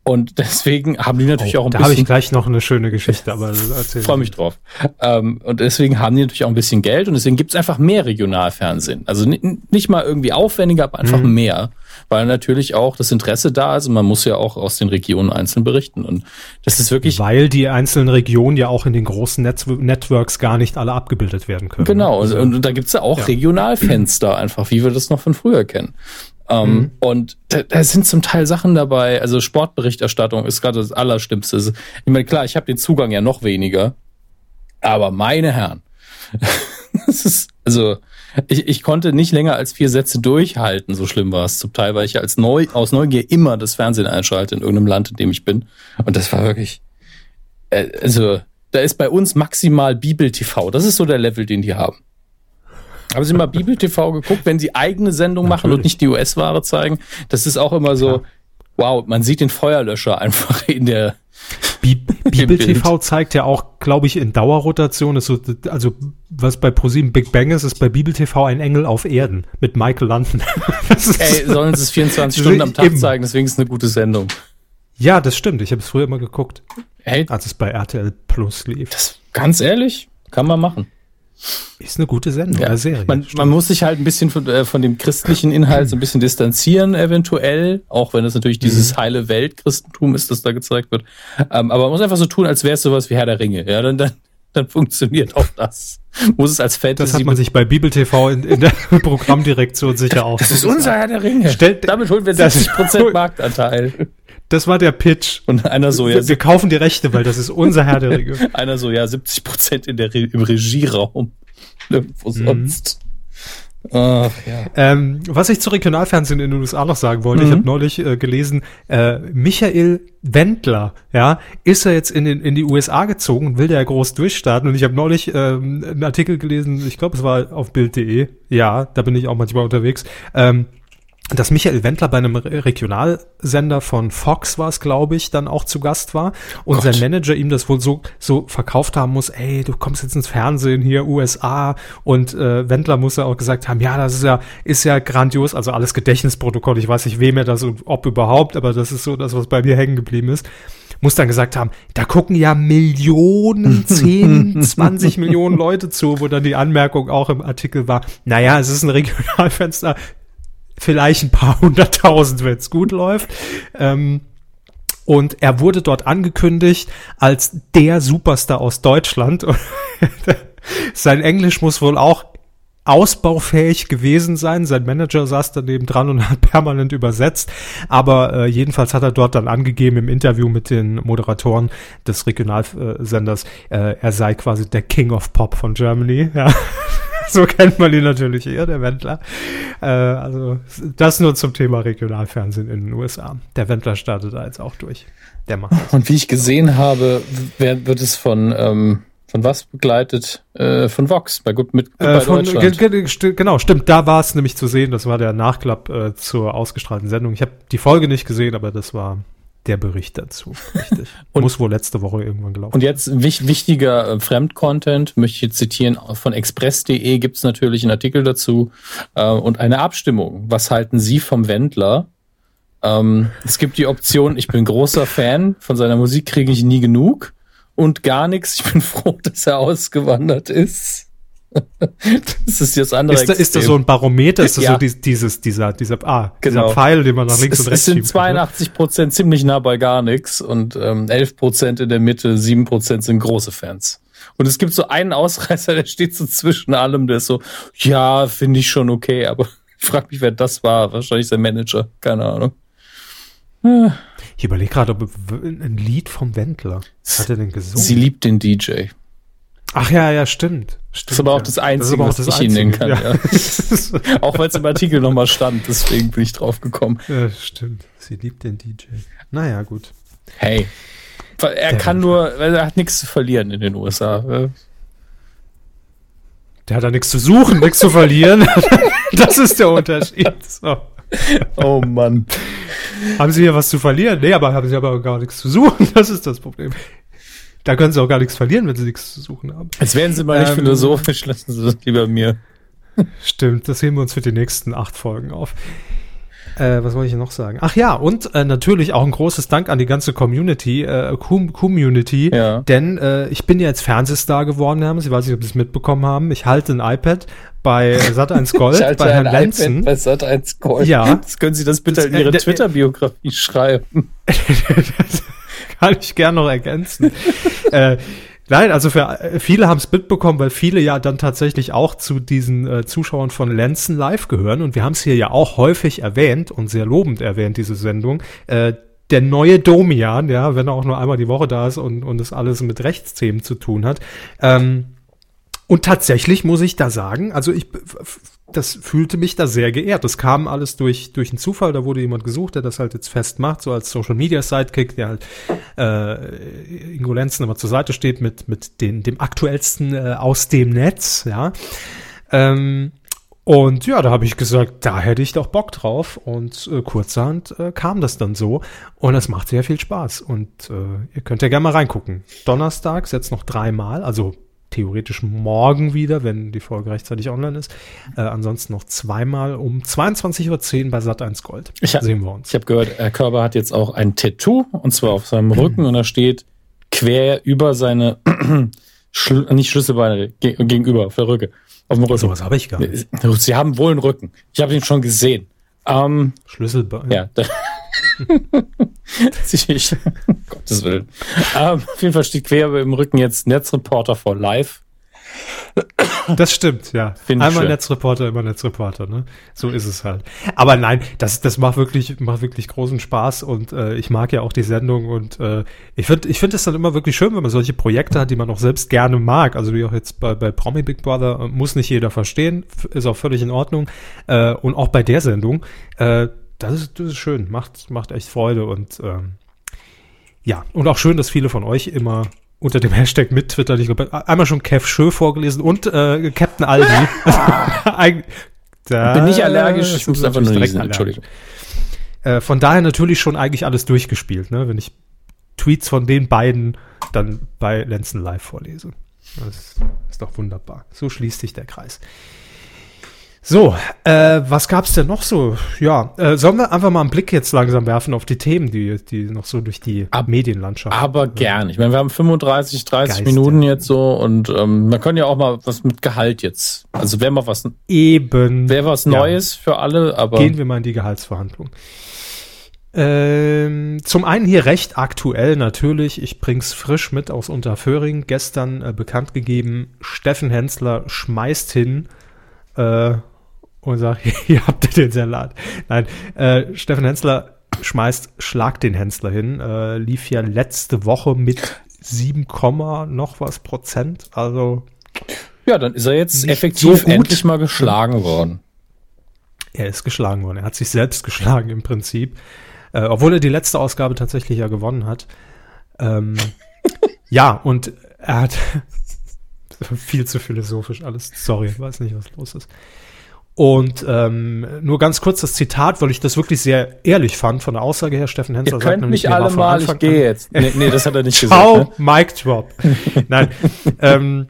Und [LAUGHS] deswegen haben die natürlich oh, auch ein da bisschen. Da habe ich gleich noch eine schöne Geschichte, [LAUGHS] aber erzähl. Freue mich drauf. Ähm, und deswegen haben die natürlich auch ein bisschen Geld und deswegen gibt's einfach mehr Regionalfernsehen. Also nicht mal irgendwie aufwendiger, aber einfach mhm. mehr weil natürlich auch das Interesse da ist und man muss ja auch aus den Regionen einzeln berichten. Und das ist wirklich. Weil die einzelnen Regionen ja auch in den großen Netz Networks gar nicht alle abgebildet werden können. Genau, also, und, und, da gibt's ja auch ja. Regionalfenster einfach, wie wir das noch von früher kennen. Ähm, mhm. Und da, da sind zum Teil Sachen dabei, also Sportberichterstattung ist gerade das Allerschlimmste. Ich meine, klar, ich habe den Zugang ja noch weniger, aber meine Herren, [LAUGHS] das ist, also ich, ich konnte nicht länger als vier Sätze durchhalten, so schlimm war es zum Teil, weil ich als neu, aus Neugier immer das Fernsehen einschalte in irgendeinem Land, in dem ich bin. Und das war wirklich, äh, also, da ist bei uns maximal Bibel TV. Das ist so der Level, den die haben. Haben Sie mal Bibel TV geguckt, wenn sie eigene Sendung Natürlich. machen und nicht die US-Ware zeigen? Das ist auch immer so, wow, man sieht den Feuerlöscher einfach [LAUGHS] in der, Bibel TV zeigt ja auch, glaube ich, in Dauerrotation, ist so, also was bei ProSieben Big Bang ist, ist bei Bibel TV ein Engel auf Erden mit Michael London. [LAUGHS] Ey, sollen sie es 24 [LAUGHS] Stunden am Tag eben. zeigen, deswegen ist es eine gute Sendung. Ja, das stimmt. Ich habe es früher immer geguckt. Hey, als es bei RTL Plus lief. Das, ganz ehrlich, kann man machen. Ist eine gute Sendung, ja. Serie. Man, man, muss sich halt ein bisschen von, äh, von dem christlichen Inhalt so ein bisschen distanzieren, eventuell, auch wenn es natürlich mhm. dieses heile Weltchristentum ist, das da gezeigt wird. Ähm, aber man muss einfach so tun, als wäre es sowas wie Herr der Ringe. Ja, dann, dann, dann funktioniert auch das. Muss es als Fantasy. Das hat man sich bei Bibel TV in, in der [LAUGHS] Programmdirektion sicher auch. Das ist unser Herr der Ringe. Stellt, Damit holen wir 60 Prozent Marktanteil. Das war der Pitch. Und einer so, ja. Wir, wir kaufen die Rechte, weil das ist unser Herr der [LAUGHS] Ringe. einer so, ja, 70 Prozent in der Re im Regieraum. Nirgendwo mhm. sonst. Ach, ja. ähm, was ich zu Regionalfernsehen in den USA noch sagen wollte, mhm. ich habe neulich äh, gelesen, äh, Michael Wendler, ja, ist er jetzt in, den, in die USA gezogen und will der groß durchstarten. Und ich habe neulich ähm, einen Artikel gelesen, ich glaube, es war auf Bild.de, ja, da bin ich auch manchmal unterwegs, ähm, dass Michael Wendler bei einem Regionalsender von Fox war es, glaube ich, dann auch zu Gast war. Und Gott. sein Manager ihm das wohl so so verkauft haben muss, ey, du kommst jetzt ins Fernsehen hier USA und äh, Wendler muss ja auch gesagt haben, ja, das ist ja ist ja grandios, also alles Gedächtnisprotokoll, ich weiß nicht, wem er das und ob überhaupt, aber das ist so das, was bei mir hängen geblieben ist. Muss dann gesagt haben, da gucken ja Millionen, [LAUGHS] 10, 20 Millionen Leute zu, wo dann die Anmerkung auch im Artikel war, naja, es ist ein Regionalfenster, vielleicht ein paar [LAUGHS] hunderttausend, wenn es gut läuft. Ähm, und er wurde dort angekündigt als der Superstar aus Deutschland. [LAUGHS] Sein Englisch muss wohl auch ausbaufähig gewesen sein. Sein Manager saß daneben dran und hat [LAUGHS] permanent übersetzt. Aber äh, jedenfalls hat er dort dann angegeben im Interview mit den Moderatoren des Regionalsenders, äh, er sei quasi der King of Pop von Germany. Ja. [LAUGHS] so kennt man ihn natürlich eher, der Wendler. Äh, also das nur zum Thema Regionalfernsehen in den USA. Der Wendler startet da jetzt auch durch. Der macht das. Und wie ich gesehen habe, wird es von ähm, von was begleitet? Äh, von Vox, bei gut mit äh, von, Genau, stimmt. Da war es nämlich zu sehen. Das war der Nachklapp äh, zur ausgestrahlten Sendung. Ich habe die Folge nicht gesehen, aber das war der Bericht dazu. Richtig. [LAUGHS] und, Muss wohl letzte Woche irgendwann gelaufen. Und jetzt wich, wichtiger äh, Fremdcontent, möchte ich jetzt zitieren, von express.de gibt es natürlich einen Artikel dazu äh, und eine Abstimmung. Was halten Sie vom Wendler? Ähm, es gibt die Option, ich bin großer Fan, von seiner Musik kriege ich nie genug und gar nichts. Ich bin froh, [LAUGHS] dass er ausgewandert ist. Das ist jetzt andere. Ist, da, ist das so ein Barometer? Ist das ja. so dieses, dieser, dieser, ah, genau. dieser Pfeil, den man nach links es, und rechts Es sind 82 Prozent ziemlich nah bei gar nichts und ähm, 11 Prozent in der Mitte, 7 Prozent sind große Fans. Und es gibt so einen Ausreißer, [LAUGHS] der steht so zwischen allem, der ist so, ja, finde ich schon okay, aber [LAUGHS] ich frage mich, wer das war. Wahrscheinlich sein Manager, keine Ahnung. Ich überlege gerade, ob ein Lied vom Wendler. Was hat er denn gesungen? Sie liebt den DJ. Ach ja, ja, stimmt. stimmt das ist aber auch das Einzige, das was ich ihn nennen kann. Ja. Ja. [LAUGHS] auch weil es im Artikel nochmal stand, deswegen bin ich drauf gekommen. Ja, stimmt. Sie liebt den DJ. Naja, gut. Hey. Er der kann nur, er hat nichts zu verlieren in den USA. Der hat da nichts zu suchen, nichts zu verlieren. [LAUGHS] das ist der Unterschied. So. Oh Mann. Haben Sie hier was zu verlieren? Nee, aber haben Sie aber gar nichts zu suchen. Das ist das Problem. Da können sie auch gar nichts verlieren, wenn sie nichts zu suchen haben. Jetzt werden sie mal ähm, nicht philosophisch, [LAUGHS] lassen sie das lieber mir. Stimmt, das heben wir uns für die nächsten acht Folgen auf. Äh, was wollte ich noch sagen? Ach ja, und äh, natürlich auch ein großes Dank an die ganze Community, äh, Community, ja. denn äh, ich bin ja jetzt Fernsehstar geworden, Hermes. Ich weiß nicht, ob Sie es mitbekommen haben. Ich halte ein iPad bei [LAUGHS] Sat1 Gold, bei Herrn Lenzen. Bei Sat1 Gold. Ja. Jetzt können Sie das bitte in Ihre Twitter-Biografie schreiben. [LAUGHS] kann ich gern noch ergänzen. [LAUGHS] äh, Nein, also für äh, viele haben es mitbekommen, weil viele ja dann tatsächlich auch zu diesen äh, Zuschauern von Lenzen Live gehören. Und wir haben es hier ja auch häufig erwähnt und sehr lobend erwähnt, diese Sendung. Äh, der neue Domian, ja, wenn er auch nur einmal die Woche da ist und, und es alles mit Rechtsthemen zu tun hat. Ähm, und tatsächlich muss ich da sagen, also ich, das fühlte mich da sehr geehrt. Das kam alles durch, durch einen Zufall. Da wurde jemand gesucht, der das halt jetzt fest macht, so als Social Media Sidekick, der halt, äh, Ingo Lenzen immer zur Seite steht mit, mit den, dem aktuellsten äh, aus dem Netz, ja. Ähm, und ja, da habe ich gesagt, da hätte ich doch Bock drauf. Und äh, kurzerhand äh, kam das dann so. Und es macht sehr viel Spaß. Und äh, ihr könnt ja gerne mal reingucken. Donnerstags jetzt noch dreimal, also theoretisch morgen wieder, wenn die Folge rechtzeitig online ist. Äh, ansonsten noch zweimal um 22.10 Uhr bei Sat1 Gold. Ich hab, Sehen wir uns. Ich habe gehört, Herr Körber hat jetzt auch ein Tattoo und zwar auf seinem Rücken und da steht quer über seine [CLEARS THROAT] Schl nicht Schlüsselbeine ge gegenüber auf der Rücke. Auf dem Rücken. So was habe ich gar nicht. Sie haben wohl einen Rücken. Ich habe ihn schon gesehen. Ähm, Schlüsselbein. Ja. [LAUGHS] ich, [LAUGHS] Gottes Willen. Ähm, auf jeden Fall steht quer im Rücken jetzt Netzreporter for Life. Das stimmt, ja. Find Einmal Netzreporter, immer Netzreporter, ne? So ist es halt. Aber nein, das, das macht wirklich, macht wirklich großen Spaß und äh, ich mag ja auch die Sendung und äh, ich finde, ich finde es dann immer wirklich schön, wenn man solche Projekte hat, die man auch selbst gerne mag. Also wie auch jetzt bei, bei Promi Big Brother äh, muss nicht jeder verstehen, ist auch völlig in Ordnung. Äh, und auch bei der Sendung, äh, das ist, das ist schön, macht, macht echt Freude und ähm, ja, und auch schön, dass viele von euch immer unter dem Hashtag mit Twitter, ich glaube, einmal schon Kev Schö vorgelesen und äh, Captain Aldi. [LAUGHS] Da bin nicht allergisch, ich muss einfach nur niesen, Entschuldigung. Äh, von daher natürlich schon eigentlich alles durchgespielt, ne? wenn ich Tweets von den beiden dann bei Lenzen Live vorlese. Das ist doch wunderbar. So schließt sich der Kreis. So, äh, was gab's denn noch so? Ja, äh, sollen wir einfach mal einen Blick jetzt langsam werfen auf die Themen, die, die noch so durch die Ab, Medienlandschaft. Aber äh, gern. Ich meine, wir haben 35, 30 Geist, Minuten jetzt so und ähm, man kann ja auch mal was mit Gehalt jetzt. Also wäre mal was eben wäre was Neues ja. für alle, aber gehen wir mal in die Gehaltsverhandlung. Ähm, zum einen hier recht aktuell natürlich, ich bring's frisch mit aus Unterföhring, gestern äh, bekannt gegeben, Steffen Hensler schmeißt hin äh, und sagt, [LAUGHS] hier habt ihr den Salat. Nein, äh, Steffen Hensler schmeißt Schlag den Hensler hin, äh, lief ja letzte Woche mit 7, noch was Prozent, also ja, dann ist er jetzt effektiv so endlich mal geschlagen worden. Er ist geschlagen worden. Er hat sich selbst geschlagen im Prinzip. Äh, obwohl er die letzte Ausgabe tatsächlich ja gewonnen hat. Ähm, [LAUGHS] ja, und er hat [LAUGHS] viel zu philosophisch alles. Sorry, weiß nicht, was los ist. Und ähm, nur ganz kurz das Zitat, weil ich das wirklich sehr ehrlich fand von der Aussage her. Steffen Hensler Ihr sagt nämlich, mich alle mal, ich gehe jetzt. Nee, nee, das hat er nicht [LAUGHS] Ciao, gesagt. Ne? Mic Drop. Nein, [LAUGHS] ähm,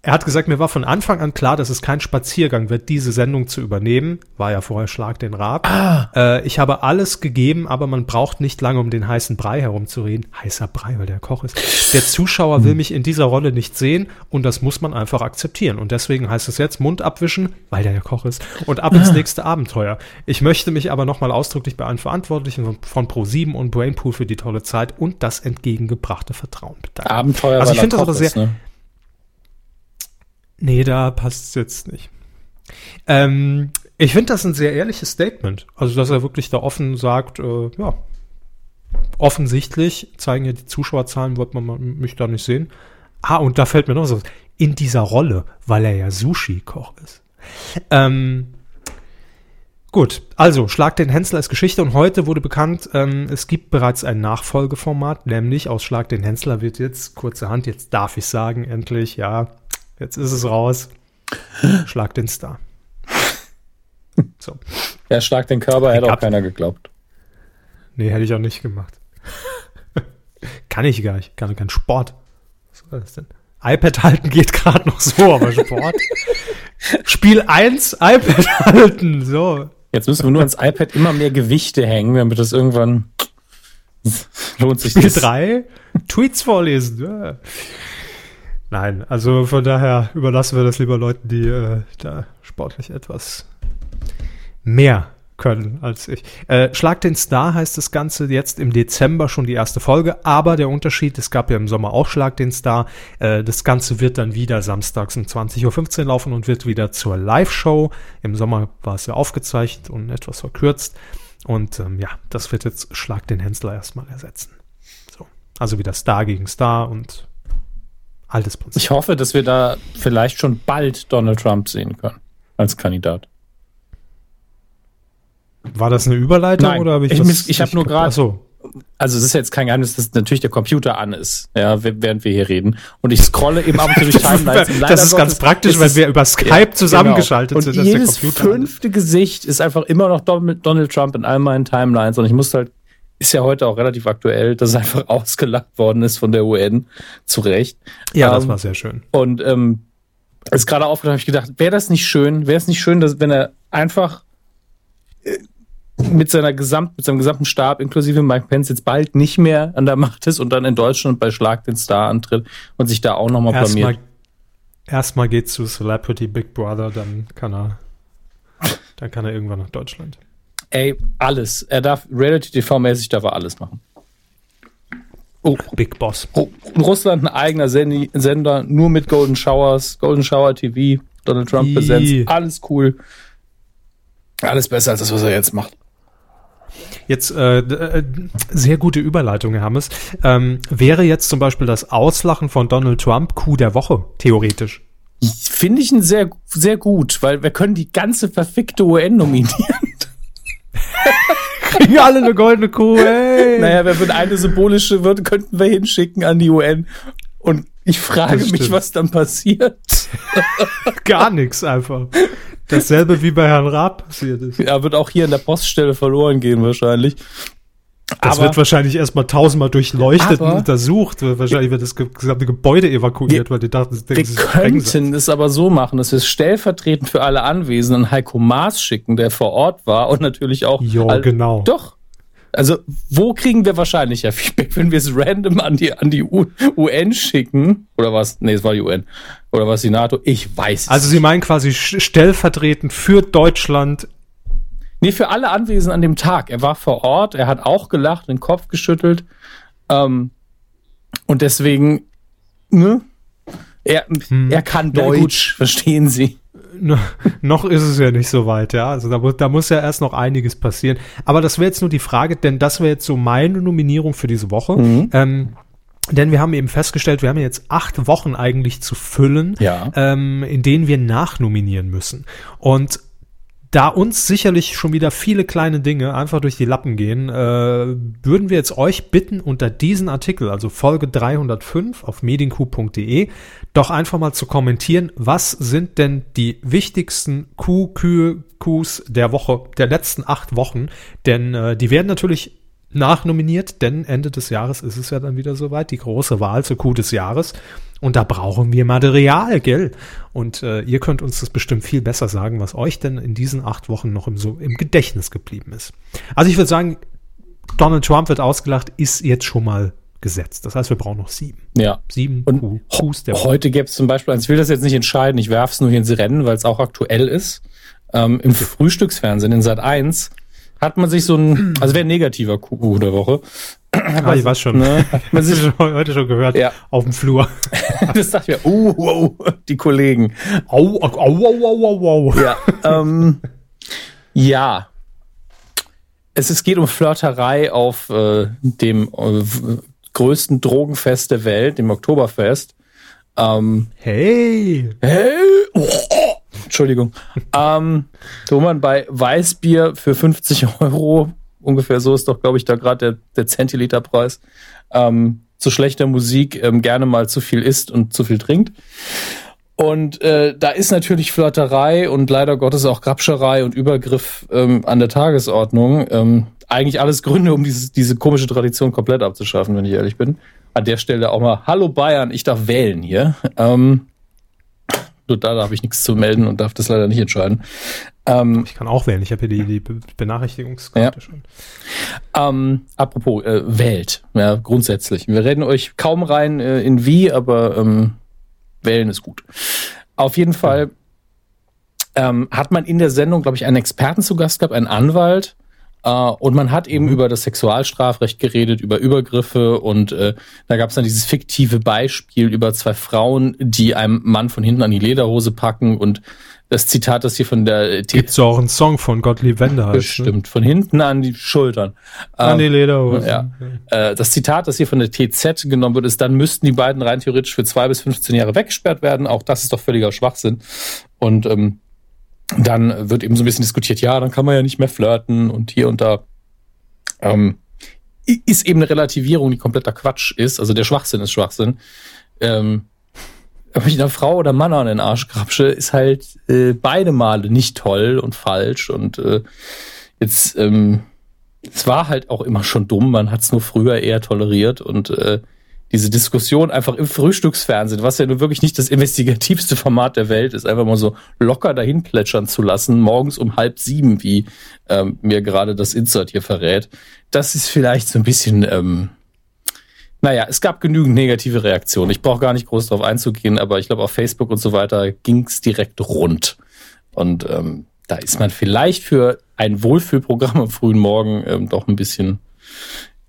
er hat gesagt, mir war von Anfang an klar, dass es kein Spaziergang wird, diese Sendung zu übernehmen. War ja vorher Schlag den Rab. Ah. Äh, ich habe alles gegeben, aber man braucht nicht lange, um den heißen Brei herumzureden. Heißer Brei, weil der Koch ist. Der Zuschauer will hm. mich in dieser Rolle nicht sehen und das muss man einfach akzeptieren. Und deswegen heißt es jetzt Mund abwischen, weil der ja Koch ist, und ab ins ah. nächste Abenteuer. Ich möchte mich aber nochmal ausdrücklich bei allen Verantwortlichen von Pro7 und Brainpool für die tolle Zeit und das entgegengebrachte Vertrauen bedanken. Abenteuer, also ich finde das aber sehr, ist, ne? Nee, da passt es jetzt nicht. Ähm, ich finde das ein sehr ehrliches Statement. Also, dass er wirklich da offen sagt, äh, ja, offensichtlich zeigen ja die Zuschauerzahlen, wird man mich da nicht sehen. Ah, und da fällt mir noch so, in dieser Rolle, weil er ja Sushi-Koch ist. Ähm, gut, also Schlag den Hensler ist Geschichte und heute wurde bekannt, ähm, es gibt bereits ein Nachfolgeformat, nämlich aus Schlag den Hensler wird jetzt, kurze Hand, jetzt darf ich sagen, endlich, ja, Jetzt ist es raus. Schlag den Star. [LAUGHS] So. Ja, schlag den Körper, hätte auch keiner geglaubt. Nee, hätte ich auch nicht gemacht. [LAUGHS] kann ich gar nicht. Kann kein Sport. Was war das denn? iPad halten geht gerade noch so, aber Sport. [LAUGHS] Spiel 1, iPad halten. So. Jetzt müssen wir nur ans iPad immer mehr Gewichte hängen, damit das irgendwann lohnt sich. Spiel 3, Tweets vorlesen. Ja. Nein, also von daher überlassen wir das lieber Leuten, die äh, da sportlich etwas mehr können als ich. Äh, Schlag den Star heißt das Ganze jetzt im Dezember schon die erste Folge, aber der Unterschied, es gab ja im Sommer auch Schlag den Star, äh, das Ganze wird dann wieder samstags um 20.15 Uhr laufen und wird wieder zur Live-Show. Im Sommer war es ja aufgezeichnet und etwas verkürzt und ähm, ja, das wird jetzt Schlag den Hensler erstmal ersetzen. So. Also wieder Star gegen Star und altes Prinzip. Ich hoffe, dass wir da vielleicht schon bald Donald Trump sehen können als Kandidat. War das eine Überleitung Nein, oder habe ich Ich, was, ich habe nur gerade. So. Also es ist jetzt kein Geheimnis, dass natürlich der Computer an ist, ja, während wir hier reden. Und ich scrolle eben ab und zu durch [LAUGHS] Timelines. das ist ganz praktisch, weil wir über Skype ja, zusammengeschaltet genau. und sind. Und jedes fünfte Gesicht ist einfach immer noch Donald Trump in all meinen Timelines. Und ich muss halt ist ja heute auch relativ aktuell, dass es einfach [LAUGHS] ausgelacht worden ist von der UN. Zu Recht. Ja, ähm, das war sehr schön. Und ähm, als gerade aufgedacht habe ich gedacht, wäre das nicht schön, wäre es nicht schön, dass wenn er einfach äh, mit seiner Gesamt, mit seinem gesamten Stab, inklusive Mike Pence, jetzt bald nicht mehr an der Macht ist und dann in Deutschland bei Schlag den Star antritt und sich da auch nochmal blamiert. Erstmal geht zu Celebrity Big Brother, dann kann er, dann kann er irgendwann nach Deutschland. Ey, alles. Er darf Reality-TV-mäßig darf er alles machen. Oh. Big Boss. Oh. In Russland ein eigener Sender, nur mit Golden Showers, Golden Shower TV, Donald Trump Präsenz, alles cool. Alles besser als das, was er jetzt macht. Jetzt äh, äh, sehr gute Überleitung, Herr Hammes. Ähm, wäre jetzt zum Beispiel das Auslachen von Donald Trump Coup der Woche, theoretisch? Finde ich ein sehr, sehr gut, weil wir können die ganze verfickte UN [LAUGHS] nominieren. [LAUGHS] Kriegen alle eine goldene Kuh, ey. Naja, wenn wir eine symbolische würde, könnten wir hinschicken an die UN. Und ich frage mich, was dann passiert. [LAUGHS] Gar nichts einfach. Dasselbe wie bei Herrn Raab passiert ist. Er wird auch hier in der Poststelle verloren gehen wahrscheinlich. Das aber, wird wahrscheinlich erstmal tausendmal durchleuchtet und untersucht. Wahrscheinlich wird das gesamte Gebäude evakuiert, wir, weil die dachten, wir könnten es aber so machen, dass wir es stellvertretend für alle Anwesenden Heiko Maas schicken, der vor Ort war und natürlich auch. Ja, genau. Doch. Also, wo kriegen wir wahrscheinlicher [LAUGHS] Feedback, wenn wir es random an die, an die UN schicken? Oder was? Nee, es war die UN. Oder was die NATO? Ich weiß es. Also, Sie meinen quasi stellvertretend für Deutschland Nee, für alle Anwesenden an dem Tag. Er war vor Ort, er hat auch gelacht, den Kopf geschüttelt. Ähm, und deswegen, ne? Er, hm. er kann Deutsch, verstehen Sie. No, noch ist es ja nicht so weit, ja. Also da, da muss ja erst noch einiges passieren. Aber das wäre jetzt nur die Frage, denn das wäre jetzt so meine Nominierung für diese Woche. Mhm. Ähm, denn wir haben eben festgestellt, wir haben jetzt acht Wochen eigentlich zu füllen, ja. ähm, in denen wir nachnominieren müssen. Und da uns sicherlich schon wieder viele kleine Dinge einfach durch die Lappen gehen, äh, würden wir jetzt euch bitten, unter diesen Artikel, also Folge 305 auf medienku.de, doch einfach mal zu kommentieren, was sind denn die wichtigsten Kuh, Kühe, Kuhs der Woche, der letzten acht Wochen, denn äh, die werden natürlich nachnominiert, denn Ende des Jahres ist es ja dann wieder soweit, die große Wahl zur Kuh des Jahres. Und da brauchen wir Material, gell? Und äh, ihr könnt uns das bestimmt viel besser sagen, was euch denn in diesen acht Wochen noch im, so im Gedächtnis geblieben ist. Also ich würde sagen, Donald Trump wird ausgelacht, ist jetzt schon mal gesetzt. Das heißt, wir brauchen noch sieben. Ja. Sieben und Kuhs der. Heute gäbe es zum Beispiel, ich will das jetzt nicht entscheiden, ich werfe es nur hier ins Rennen, weil es auch aktuell ist. Ähm, Im Frühstücksfernsehen in Sat 1 hat man sich so ein, also wäre ein negativer Kuh der Woche, Ah, ich weiß schon. Ne? [LAUGHS] Man sich heute schon gehört ja. auf dem Flur. [LAUGHS] das dachte ich mir, oh, wow, die Kollegen. Au, au, au, au, au, au. Ja, ähm, ja. Es, es geht um Flirterei auf äh, dem äh, größten Drogenfest der Welt, dem Oktoberfest. Ähm, hey! Hey! Oh, [LAUGHS] Entschuldigung. ähm, wo man bei Weißbier für 50 Euro ungefähr so ist doch, glaube ich, da gerade der, der Zentiliterpreis. Ähm, zu schlechter Musik ähm, gerne mal zu viel isst und zu viel trinkt. Und äh, da ist natürlich Flirterei und leider Gottes auch Grabscherei und Übergriff ähm, an der Tagesordnung. Ähm, eigentlich alles Gründe, um dieses, diese komische Tradition komplett abzuschaffen, wenn ich ehrlich bin. An der Stelle auch mal, hallo Bayern, ich darf wählen hier. Ähm, nur da darf ich nichts zu melden und darf das leider nicht entscheiden. Ähm, ich kann auch wählen, ich habe hier die, die Benachrichtigungskarte ja. schon. Ähm, apropos äh, wählt, ja, grundsätzlich. Wir reden euch kaum rein äh, in wie, aber ähm, wählen ist gut. Auf jeden Fall ähm, hat man in der Sendung, glaube ich, einen Experten zu Gast gehabt, einen Anwalt, Uh, und man hat eben mhm. über das Sexualstrafrecht geredet, über Übergriffe und äh, da gab es dann dieses fiktive Beispiel über zwei Frauen, die einem Mann von hinten an die Lederhose packen und das Zitat, das hier von der T Gibt's auch einen Song von Gottlieb Wender Bestimmt, ne? von hinten an die Schultern. An ähm, die Lederhose. Ja. Äh, das Zitat, das hier von der TZ genommen wird, ist, dann müssten die beiden rein theoretisch für zwei bis 15 Jahre weggesperrt werden. Auch das ist doch völliger Schwachsinn. Und ähm, dann wird eben so ein bisschen diskutiert, ja, dann kann man ja nicht mehr flirten und hier und da. Ähm, ist eben eine Relativierung, die kompletter Quatsch ist. Also der Schwachsinn ist Schwachsinn. Ähm, ob ich einer Frau oder Mann an den Arsch grapsche, ist halt äh, beide Male nicht toll und falsch. Und äh, jetzt, ähm, es war halt auch immer schon dumm, man hat es nur früher eher toleriert und äh, diese Diskussion einfach im Frühstücksfernsehen, was ja nun wirklich nicht das investigativste Format der Welt ist, einfach mal so locker dahin plätschern zu lassen, morgens um halb sieben, wie ähm, mir gerade das Insert hier verrät. Das ist vielleicht so ein bisschen, ähm, naja, es gab genügend negative Reaktionen. Ich brauche gar nicht groß darauf einzugehen, aber ich glaube, auf Facebook und so weiter ging's direkt rund. Und ähm, da ist man vielleicht für ein Wohlfühlprogramm am frühen Morgen ähm, doch ein bisschen,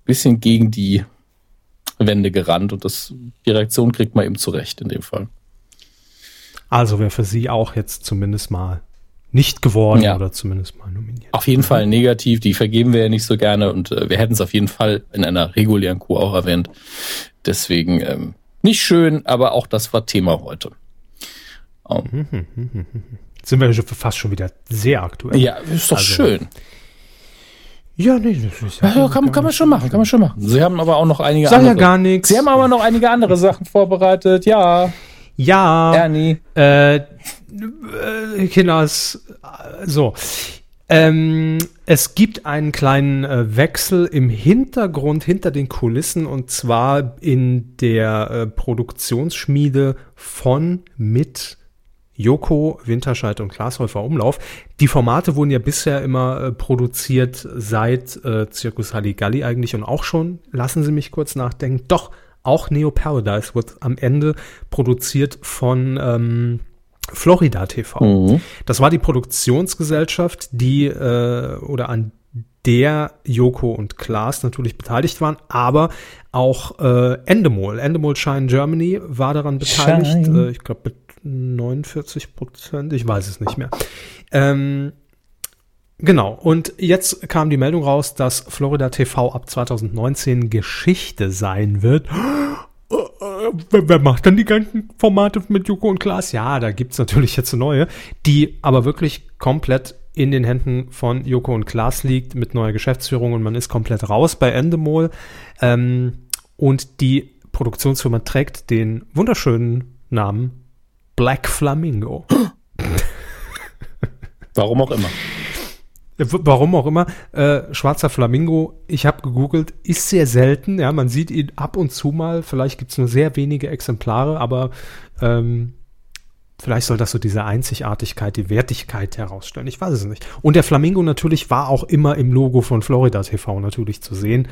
bisschen gegen die Wände gerannt und das, die Reaktion kriegt man eben zurecht in dem Fall. Also wäre für Sie auch jetzt zumindest mal nicht geworden ja. oder zumindest mal nominiert. Auf jeden Fall negativ, die vergeben wir ja nicht so gerne und äh, wir hätten es auf jeden Fall in einer regulären Kuh auch erwähnt. Deswegen ähm, nicht schön, aber auch das war Thema heute. Um. Sind wir fast schon wieder sehr aktuell. Ja, ist doch also, schön. Ja, nee, das ist ja, ja kann, kann man schon machen, kann man schon machen. Sie haben aber auch noch einige Sag andere. ja gar nichts. Sie haben aber noch einige andere Sachen vorbereitet, ja. Ja. Ernie. Äh, äh Kinders, so. Ähm, es gibt einen kleinen äh, Wechsel im Hintergrund, hinter den Kulissen, und zwar in der äh, Produktionsschmiede von mit Joko, Winterscheid und Glashäufer Umlauf. Die Formate wurden ja bisher immer äh, produziert seit äh, Circus Halligalli eigentlich und auch schon, lassen Sie mich kurz nachdenken, doch, auch Neo Paradise wird am Ende produziert von ähm, Florida TV. Mhm. Das war die Produktionsgesellschaft, die äh, oder an der Joko und Klaas natürlich beteiligt waren, aber auch äh, Endemol, Endemol Shine Germany war daran beteiligt. Äh, ich glaube 49 Prozent, ich weiß es nicht mehr. Ähm, genau, und jetzt kam die Meldung raus, dass Florida TV ab 2019 Geschichte sein wird. [GASPS] Wer macht dann die ganzen Formate mit Joko und Klaas? Ja, da gibt's natürlich jetzt neue, die aber wirklich komplett in den Händen von Joko und Klaas liegt mit neuer Geschäftsführung und man ist komplett raus bei Endemol. Ähm, und die Produktionsfirma trägt den wunderschönen Namen Black Flamingo. [GASPS] Warum auch immer. Warum auch immer. Äh, schwarzer Flamingo, ich habe gegoogelt, ist sehr selten. Ja, man sieht ihn ab und zu mal. Vielleicht gibt es nur sehr wenige Exemplare, aber ähm, vielleicht soll das so diese Einzigartigkeit, die Wertigkeit herausstellen. Ich weiß es nicht. Und der Flamingo natürlich war auch immer im Logo von Florida TV natürlich zu sehen.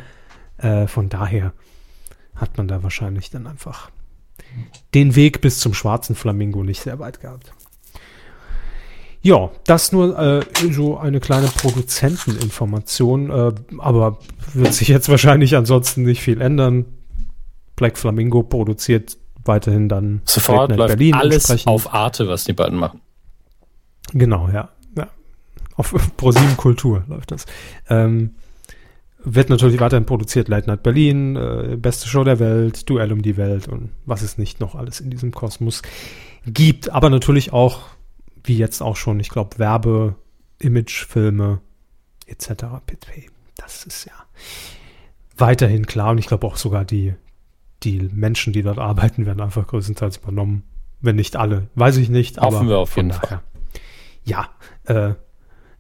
Äh, von daher hat man da wahrscheinlich dann einfach den Weg bis zum schwarzen Flamingo nicht sehr weit gehabt. Ja, das nur äh, so eine kleine Produzenteninformation, äh, aber wird sich jetzt wahrscheinlich ansonsten nicht viel ändern. Black Flamingo produziert weiterhin dann sofort läuft Berlin alles auf Arte, was die beiden machen. Genau, ja. ja. Auf [LAUGHS] ProSieben Kultur läuft das. Ähm, wird natürlich weiterhin produziert. Late Night Berlin, äh, beste Show der Welt, Duell um die Welt und was es nicht noch alles in diesem Kosmos gibt. Aber natürlich auch, wie jetzt auch schon, ich glaube, Werbe, Imagefilme etc. pp. Das ist ja weiterhin klar und ich glaube auch sogar die, die Menschen, die dort arbeiten, werden einfach größtenteils übernommen. Wenn nicht alle, weiß ich nicht. Hoffen aber wir auf jeden Fall. Ja, äh,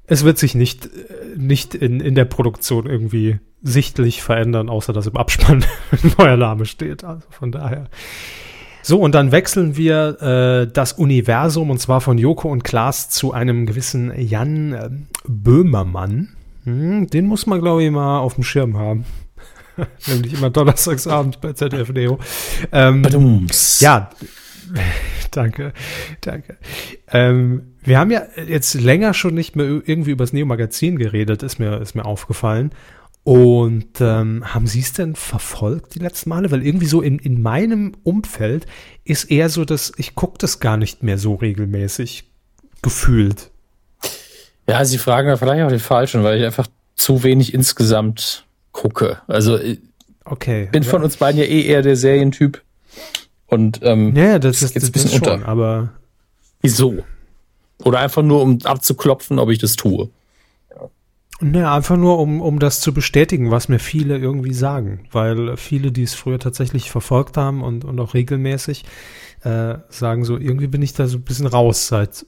es wird sich nicht, äh, nicht in, in der Produktion irgendwie sichtlich verändern, außer dass im Abspann [LAUGHS] ein neuer Name steht. Also von daher. So, und dann wechseln wir äh, das Universum und zwar von Joko und Klaas zu einem gewissen Jan äh, Böhmermann. Hm, den muss man, glaube ich, mal auf dem Schirm haben. [LAUGHS] Nämlich immer donnerstagsabend bei ZDF Neo. Ähm, ja, [LAUGHS] danke, danke. Ähm, wir haben ja jetzt länger schon nicht mehr irgendwie über das Neo-Magazin geredet, ist mir, ist mir aufgefallen. Und ähm, haben Sie es denn verfolgt die letzten Male? Weil irgendwie so in, in meinem Umfeld ist eher so, dass ich gucke das gar nicht mehr so regelmäßig gefühlt. Ja, Sie fragen da vielleicht auch den Falschen, weil ich einfach zu wenig insgesamt gucke. Also okay, bin von uns beiden ja eh eher der Serientyp. Und ähm, ja, das ist jetzt ein bisschen schon, unter. Aber wieso? Oder einfach nur, um abzuklopfen, ob ich das tue? Naja, einfach nur, um, um das zu bestätigen, was mir viele irgendwie sagen. Weil viele, die es früher tatsächlich verfolgt haben und, und auch regelmäßig, äh, sagen so, irgendwie bin ich da so ein bisschen raus seit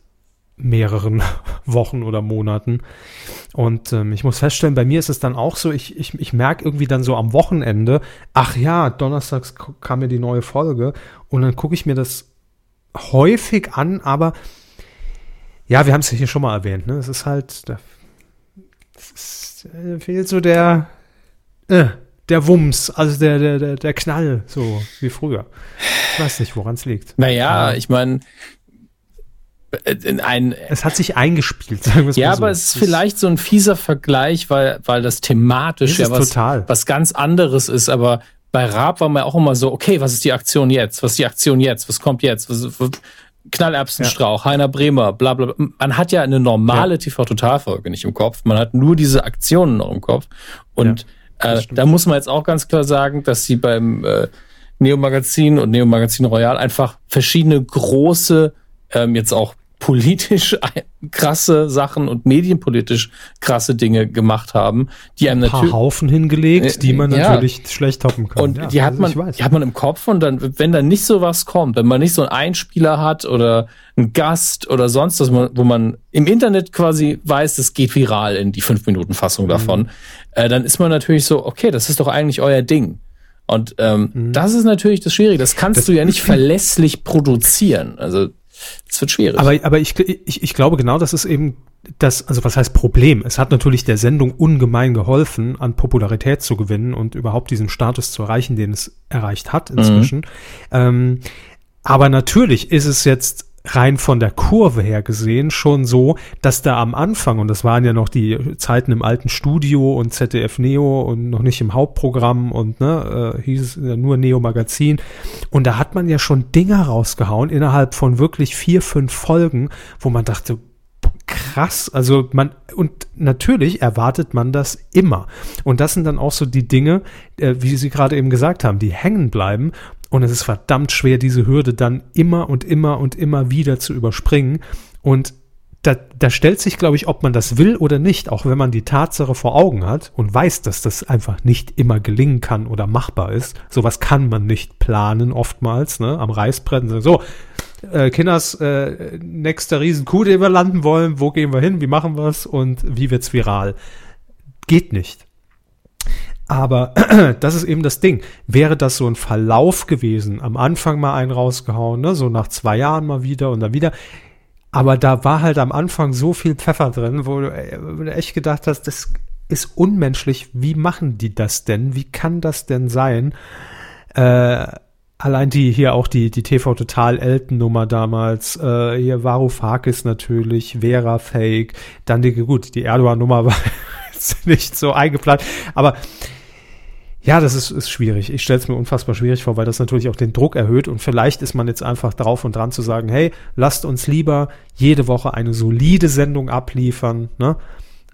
mehreren [LAUGHS] Wochen oder Monaten. Und ähm, ich muss feststellen, bei mir ist es dann auch so, ich, ich, ich merke irgendwie dann so am Wochenende, ach ja, donnerstags kam mir die neue Folge und dann gucke ich mir das häufig an, aber ja, wir haben es ja hier schon mal erwähnt, ne? Es ist halt, da ist, äh, fehlt so der, äh, der Wumms, also der, der, der, der Knall, so wie früher. Ich weiß nicht, woran es liegt. Naja, ich meine, in ein. Es hat sich eingespielt, sagen wir es Ja, so. aber es ist vielleicht so ein fieser Vergleich, weil, weil das thematisch ja was, total. was ganz anderes ist, aber bei Raab war man auch immer so, okay, was ist die Aktion jetzt? Was ist die Aktion jetzt? Was kommt jetzt? Was, Knallerbsenstrauch, ja. Heiner Bremer, bla bla. Man hat ja eine normale ja. TV-Totalfolge nicht im Kopf. Man hat nur diese Aktionen noch im Kopf. Und ja, äh, da muss man jetzt auch ganz klar sagen, dass sie beim äh, Neo Magazin und Neo Magazin Royal einfach verschiedene große, ähm, jetzt auch politisch [LAUGHS] krasse Sachen und medienpolitisch krasse Dinge gemacht haben, die einem natürlich Haufen hingelegt, die man ja. natürlich schlecht toppen kann. Und ja, die hat also man, die hat man im Kopf und dann, wenn dann nicht so was kommt, wenn man nicht so einen Einspieler hat oder einen Gast oder sonst was, wo man im Internet quasi weiß, es geht viral in die fünf Minuten Fassung mhm. davon, äh, dann ist man natürlich so, okay, das ist doch eigentlich euer Ding. Und ähm, mhm. das ist natürlich das Schwierige. Das kannst das du ja nicht [CLEARS THROAT] verlässlich produzieren. Also es wird schwierig. Aber, aber ich, ich, ich glaube genau, das ist eben das, also was heißt Problem? Es hat natürlich der Sendung ungemein geholfen, an Popularität zu gewinnen und überhaupt diesen Status zu erreichen, den es erreicht hat inzwischen. Mhm. Ähm, aber natürlich ist es jetzt rein von der Kurve her gesehen schon so, dass da am Anfang, und das waren ja noch die Zeiten im alten Studio und ZDF Neo und noch nicht im Hauptprogramm und ne, äh, hieß es ja nur Neo Magazin. Und da hat man ja schon Dinger rausgehauen innerhalb von wirklich vier, fünf Folgen, wo man dachte, krass, also man, und natürlich erwartet man das immer. Und das sind dann auch so die Dinge, äh, wie Sie gerade eben gesagt haben, die hängen bleiben und es ist verdammt schwer, diese Hürde dann immer und immer und immer wieder zu überspringen. Und da, da stellt sich, glaube ich, ob man das will oder nicht, auch wenn man die Tatsache vor Augen hat und weiß, dass das einfach nicht immer gelingen kann oder machbar ist. Sowas kann man nicht planen oftmals, ne, am Reißbrett. So, äh, Kinders, äh, nächster Riesenkuh, den wir landen wollen, wo gehen wir hin, wie machen wir es und wie wird's viral? Geht nicht. Aber [CLEARS THROAT] das ist eben das Ding. Wäre das so ein Verlauf gewesen, am Anfang mal einen rausgehauen, ne? so nach zwei Jahren mal wieder und dann wieder. Aber da war halt am Anfang so viel Pfeffer drin, wo du, äh, echt gedacht hast, das ist unmenschlich. Wie machen die das denn? Wie kann das denn sein? Äh, allein die hier auch die, die TV Total Elton Nummer damals, äh, hier Varoufakis natürlich, Vera Fake, dann die, gut, die Erdogan Nummer [LAUGHS] war jetzt nicht so eingeplant, aber ja, das ist, ist schwierig. Ich stelle es mir unfassbar schwierig vor, weil das natürlich auch den Druck erhöht und vielleicht ist man jetzt einfach drauf und dran zu sagen, hey, lasst uns lieber jede Woche eine solide Sendung abliefern, ne?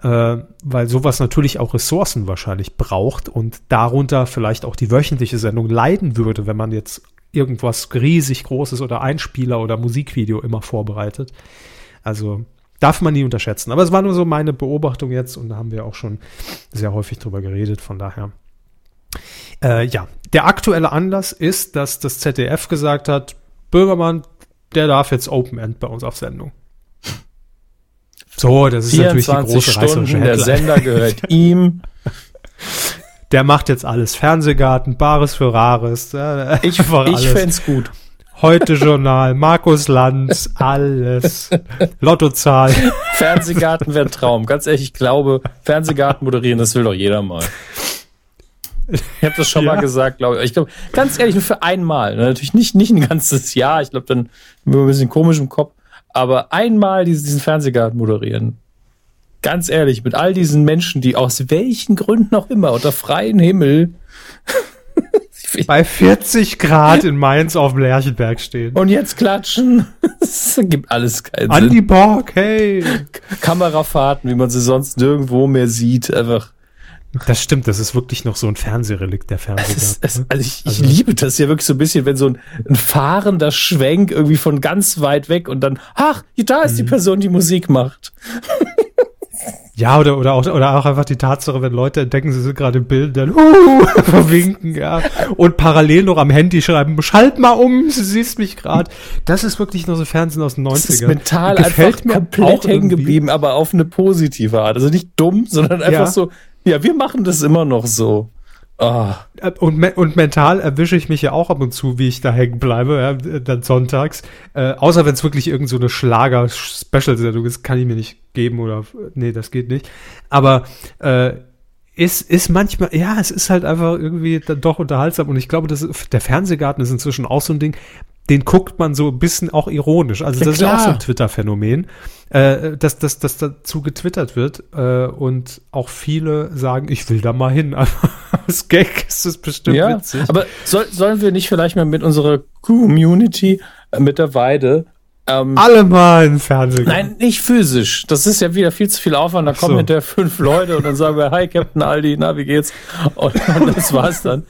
Äh, weil sowas natürlich auch Ressourcen wahrscheinlich braucht und darunter vielleicht auch die wöchentliche Sendung leiden würde, wenn man jetzt irgendwas riesig Großes oder Einspieler oder Musikvideo immer vorbereitet. Also darf man nie unterschätzen. Aber es war nur so meine Beobachtung jetzt und da haben wir auch schon sehr häufig drüber geredet, von daher. Äh, ja, der aktuelle Anlass ist, dass das ZDF gesagt hat, Böhmermann, der darf jetzt Open End bei uns auf Sendung. So, das ist natürlich die große Stunden, Der Sender gehört ihm. [LAUGHS] Der macht jetzt alles. Fernsehgarten, Bares für Rares. Äh, ich ich fände gut. Heute Journal, Markus Lanz, alles. Lottozahl. Fernsehgarten wäre ein Traum. Ganz ehrlich, ich glaube, Fernsehgarten moderieren, das will doch jeder mal. Ich habe das schon ja. mal gesagt, glaube ich. Ich glaube, ganz ehrlich, nur für einmal. Ne, natürlich nicht, nicht ein ganzes Jahr. Ich glaube, dann bin ich ein bisschen komisch im Kopf. Aber einmal diesen, diesen Fernsehgarten moderieren. Ganz ehrlich, mit all diesen Menschen, die aus welchen Gründen auch immer unter freiem Himmel bei 40 Grad in Mainz auf dem Lerchenberg stehen. Und jetzt klatschen. Das gibt alles keinen Andy Sinn. Andy Borg, hey. Kamerafahrten, wie man sie sonst nirgendwo mehr sieht. Einfach das stimmt, das ist wirklich noch so ein Fernsehrelikt, der Fernseher. also ich, ich also, liebe das ja wirklich so ein bisschen, wenn so ein, ein, fahrender Schwenk irgendwie von ganz weit weg und dann, ach, da ist die mhm. Person, die Musik macht. Ja, oder, oder, auch, oder auch einfach die Tatsache, wenn Leute entdecken, sie sind gerade im Bild, dann uh, [LAUGHS] verwinken, ja. Und parallel noch am Handy schreiben, schalt mal um, du siehst mich gerade. Das ist wirklich nur so Fernsehen aus den 90ern. Das ist mental Gefällt einfach komplett hängen geblieben, aber auf eine positive Art. Also nicht dumm, sondern einfach ja. so, ja, wir machen das immer noch so. Oh. Und, me und mental erwische ich mich ja auch ab und zu, wie ich da hängen bleibe, ja, dann sonntags. Äh, außer wenn es wirklich irgend so eine Schlager-Special-Sendung ist, kann ich mir nicht geben oder nee, das geht nicht. Aber äh, ist, ist manchmal, ja, es ist halt einfach irgendwie dann doch unterhaltsam und ich glaube, das, der Fernsehgarten ist inzwischen auch so ein Ding den guckt man so ein bisschen auch ironisch. Also ja, das klar. ist ja auch so ein Twitter-Phänomen, äh, dass, dass, dass dazu getwittert wird äh, und auch viele sagen, ich will da mal hin. [LAUGHS] Als Gag ist das bestimmt ja, witzig. Aber soll, sollen wir nicht vielleicht mal mit unserer Community, äh, mit der Weide, Ähm, Alle mal im Fernsehen. Nein, nicht physisch. Das ist ja wieder viel zu viel Aufwand. Da kommen so. hinterher fünf Leute und dann sagen wir, hi Captain Aldi, na, wie geht's? Und, und das war's dann.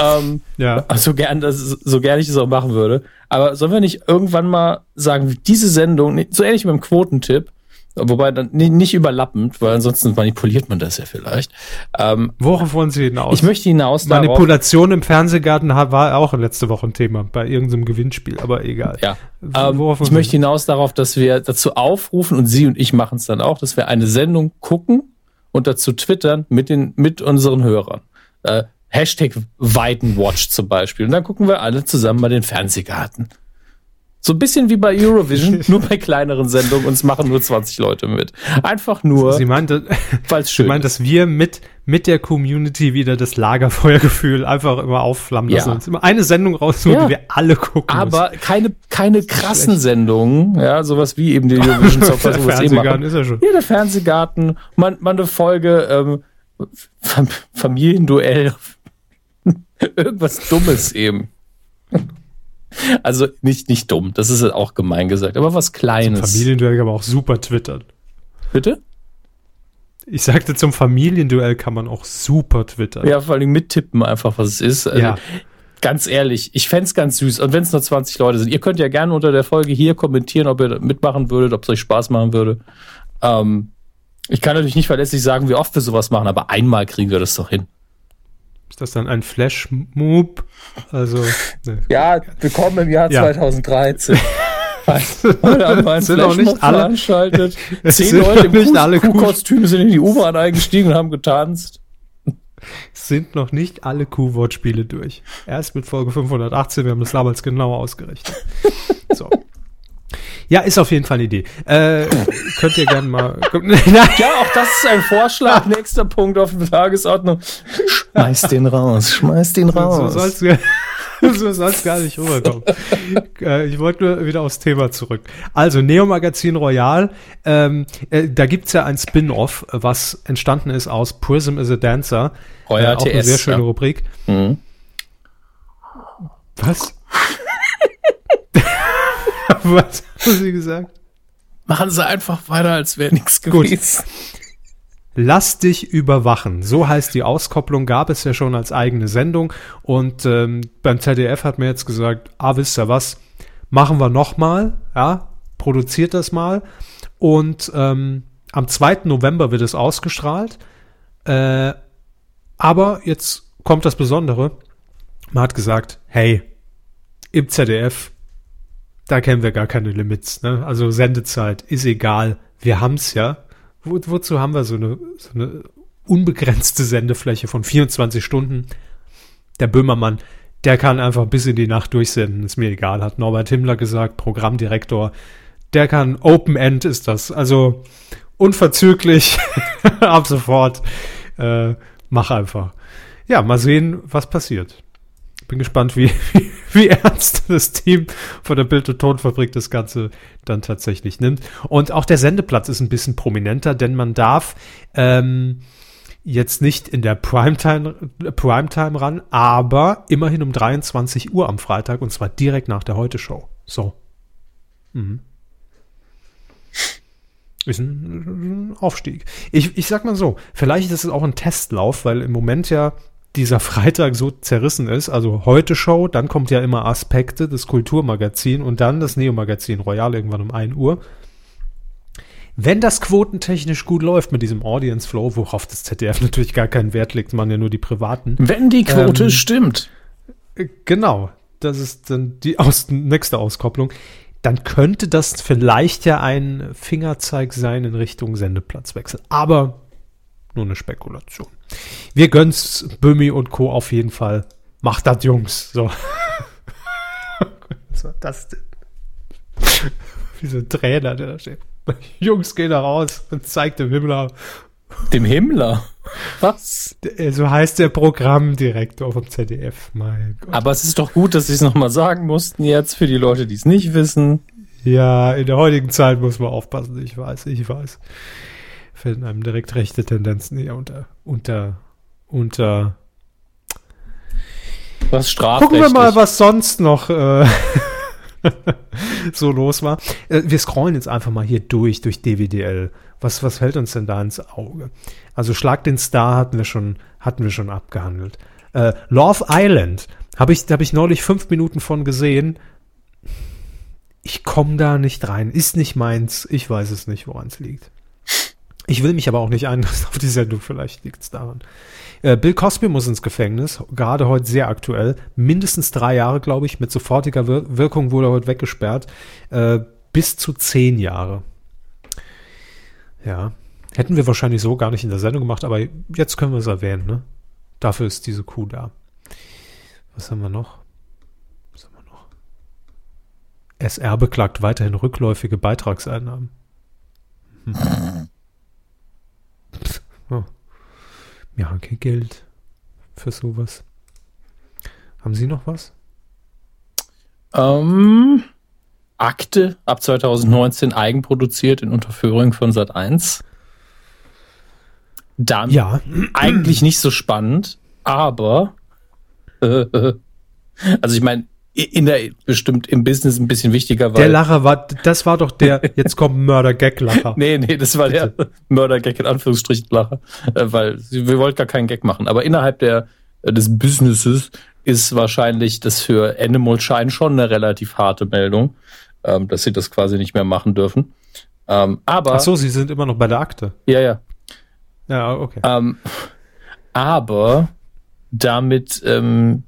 Ähm, ja. So gern, das, so gern ich das auch machen würde. Aber sollen wir nicht irgendwann mal sagen, diese Sendung, so ähnlich wie beim Quotentipp, Wobei dann nicht überlappend, weil ansonsten manipuliert man das ja vielleicht. Ähm, Worauf wollen Sie hinaus? Ich möchte hinaus Manipulation im Fernsehgarten war auch letzte Woche ein Thema bei irgendeinem Gewinnspiel, aber egal. Ja. Ähm, ich möchte hinaus darauf, dass wir dazu aufrufen und Sie und ich machen es dann auch, dass wir eine Sendung gucken und dazu twittern mit den mit unseren Hörern. Äh, Hashtag Weitenwatch zum Beispiel. Und dann gucken wir alle zusammen mal den Fernsehgarten. So ein bisschen wie bei Eurovision, [LAUGHS] nur bei kleineren Sendungen und es machen nur 20 Leute mit. Einfach nur, Sie meinte, weil es schön Sie meint, dass wir mit, mit der Community wieder das Lagerfeuergefühl einfach immer aufflammen lassen. Ja. Uns immer eine Sendung raussuchen, ja. die wir alle gucken Aber müssen. keine, keine krassen Sendungen, ja, sowas wie eben die [LAUGHS] Eurovision Song der Fernsehgarten ist ja schon. Ja, der Fernsehgarten, man, man eine Folge, ähm, Familienduell, [LAUGHS] irgendwas Dummes eben. [LAUGHS] Also nicht, nicht dumm, das ist auch gemein gesagt, aber was Kleines. Zum Familienduell kann man auch super twittern. Bitte? Ich sagte, zum Familienduell kann man auch super twittern. Ja, vor allem mittippen einfach, was es ist. Also, ja. Ganz ehrlich, ich fände ganz süß. Und wenn es nur 20 Leute sind, ihr könnt ja gerne unter der Folge hier kommentieren, ob ihr mitmachen würdet, ob es euch Spaß machen würde. Ähm, ich kann natürlich nicht verlässlich sagen, wie oft wir sowas machen, aber einmal kriegen wir das doch hin. Ist das dann ein Flash-Moop? Also, ne. [LAUGHS] Ja, willkommen im Jahr ja. 2013. Heute haben wir einen sind auch nicht alle, veranstaltet. [LAUGHS] Zehn Leute im nicht alle Kuhkostüm sind in die U-Bahn eingestiegen und haben getanzt. Sind noch nicht alle Kuh-Wortspiele durch. Erst mit Folge 518, wir haben das damals genau ausgerechnet. So. [LAUGHS] Ja, ist auf jeden Fall eine Idee. Äh, [LAUGHS] könnt ihr gerne mal. [LAUGHS] [LAUGHS] ja, auch das ist ein Vorschlag. Nächster Punkt auf der Tagesordnung. Schmeiß den raus, schmeiß den raus. So soll's, so soll's gar nicht rüberkommen. äh, ich wollte nur wieder aufs Thema zurück. Also, Neo Magazin Royal, ähm, äh, da gibt's ja ein Spin-off, was entstanden ist aus Prism is a Dancer. Euer äh, auch TS, eine sehr schöne ja. Rubrik. Mhm. Was? [LAUGHS] Was haben Sie gesagt? Machen Sie einfach weiter, als wäre nichts gewesen. Lass dich überwachen. So heißt die Auskopplung, gab es ja schon als eigene Sendung. Und ähm, beim ZDF hat mir jetzt gesagt, ah, wisst ihr was, machen wir nochmal, ja, produziert das mal. Und ähm, am 2. November wird es ausgestrahlt. Äh, aber jetzt kommt das Besondere. Man hat gesagt, hey, im ZDF da kennen wir gar keine Limits. Ne? Also Sendezeit ist egal. Wir haben's ja. Wo, wozu haben wir so eine, so eine unbegrenzte Sendefläche von 24 Stunden? Der Böhmermann, der kann einfach bis in die Nacht durchsenden. Ist mir egal, hat Norbert Himmler gesagt, Programmdirektor. Der kann Open End ist das. Also unverzüglich [LAUGHS] ab sofort. Äh, mach einfach. Ja, mal sehen, was passiert. Bin gespannt, [LAUGHS] wie, wie ernst das Team von der Bild- und Tonfabrik das Ganze dann tatsächlich nimmt. Und auch der Sendeplatz ist ein bisschen prominenter, denn man darf ähm, jetzt nicht in der Primetime, Primetime ran, aber immerhin um 23 Uhr am Freitag und zwar direkt nach der Heute-Show. So. Mhm. Ist ein Aufstieg. Ich, ich sag mal so, vielleicht ist es auch ein Testlauf, weil im Moment ja dieser Freitag so zerrissen ist, also heute Show, dann kommt ja immer Aspekte, das Kulturmagazin und dann das Neo-Magazin Royal irgendwann um 1 Uhr. Wenn das quotentechnisch gut läuft mit diesem Audience Flow, worauf das ZDF [LAUGHS] natürlich gar keinen Wert legt, man ja nur die privaten. Wenn die Quote ähm, stimmt. Äh, genau, das ist dann die [LAUGHS] aus, nächste Auskopplung. Dann könnte das vielleicht ja ein Fingerzeig sein in Richtung Sendeplatzwechsel. Aber nur eine Spekulation. Wir gönnen's Bömi und Co. auf jeden Fall. Macht das, Jungs. So. [LAUGHS] Was war das denn? [LAUGHS] Wie so ein Trainer, der da steht. [LAUGHS] Jungs, geh da raus und zeig dem Himmler. Dem Himmler? Was? So heißt der Programmdirektor vom ZDF. Mein Gott. Aber es ist doch gut, dass sie es nochmal sagen mussten jetzt für die Leute, die es nicht wissen. Ja, in der heutigen Zeit muss man aufpassen. Ich weiß, ich weiß fällt einem direkt rechte Tendenzen eher unter, unter, unter. Was strafrechtlich. Gucken wir mal, was sonst noch. Äh [LAUGHS] so los war. Äh, wir scrollen jetzt einfach mal hier durch, durch DWDL. Was, was fällt uns denn da ins Auge? Also Schlag den Star hatten wir schon, hatten wir schon abgehandelt. Äh, Love Island habe ich, hab ich neulich fünf Minuten von gesehen. Ich komme da nicht rein. Ist nicht meins. Ich weiß es nicht, woran es liegt. Ich will mich aber auch nicht einlassen [LAUGHS] auf die Sendung. Vielleicht liegt es daran. Äh, Bill Cosby muss ins Gefängnis. Gerade heute sehr aktuell. Mindestens drei Jahre, glaube ich. Mit sofortiger Wir Wirkung wurde er heute weggesperrt. Äh, bis zu zehn Jahre. Ja. Hätten wir wahrscheinlich so gar nicht in der Sendung gemacht, aber jetzt können wir es erwähnen, ne? Dafür ist diese Kuh da. Was haben wir noch? Was haben wir noch? SR beklagt weiterhin rückläufige Beitragseinnahmen. Hm. [LAUGHS] Oh. Wir haben kein Geld für sowas. Haben Sie noch was? Ähm, Akte ab 2019 eigenproduziert in Unterführung von Sat 1. Dann ja. eigentlich nicht so spannend, aber äh, [LAUGHS] also ich meine, in der bestimmt im Business ein bisschen wichtiger war. Der Lacher war, das war doch der, [LAUGHS] jetzt kommt Mörder-Gag-Lacher. nee, nee, das war der Mörder-Gag in Anführungsstrichen Lacher, äh, weil wir wollten gar keinen Gag machen. Aber innerhalb der, äh, des Businesses ist wahrscheinlich das für Animal Shine schon eine relativ harte Meldung, ähm, dass sie das quasi nicht mehr machen dürfen. Ähm, aber. Ach so, sie sind immer noch bei der Akte. Ja, ja. Ja, okay. Ähm, aber damit ähm,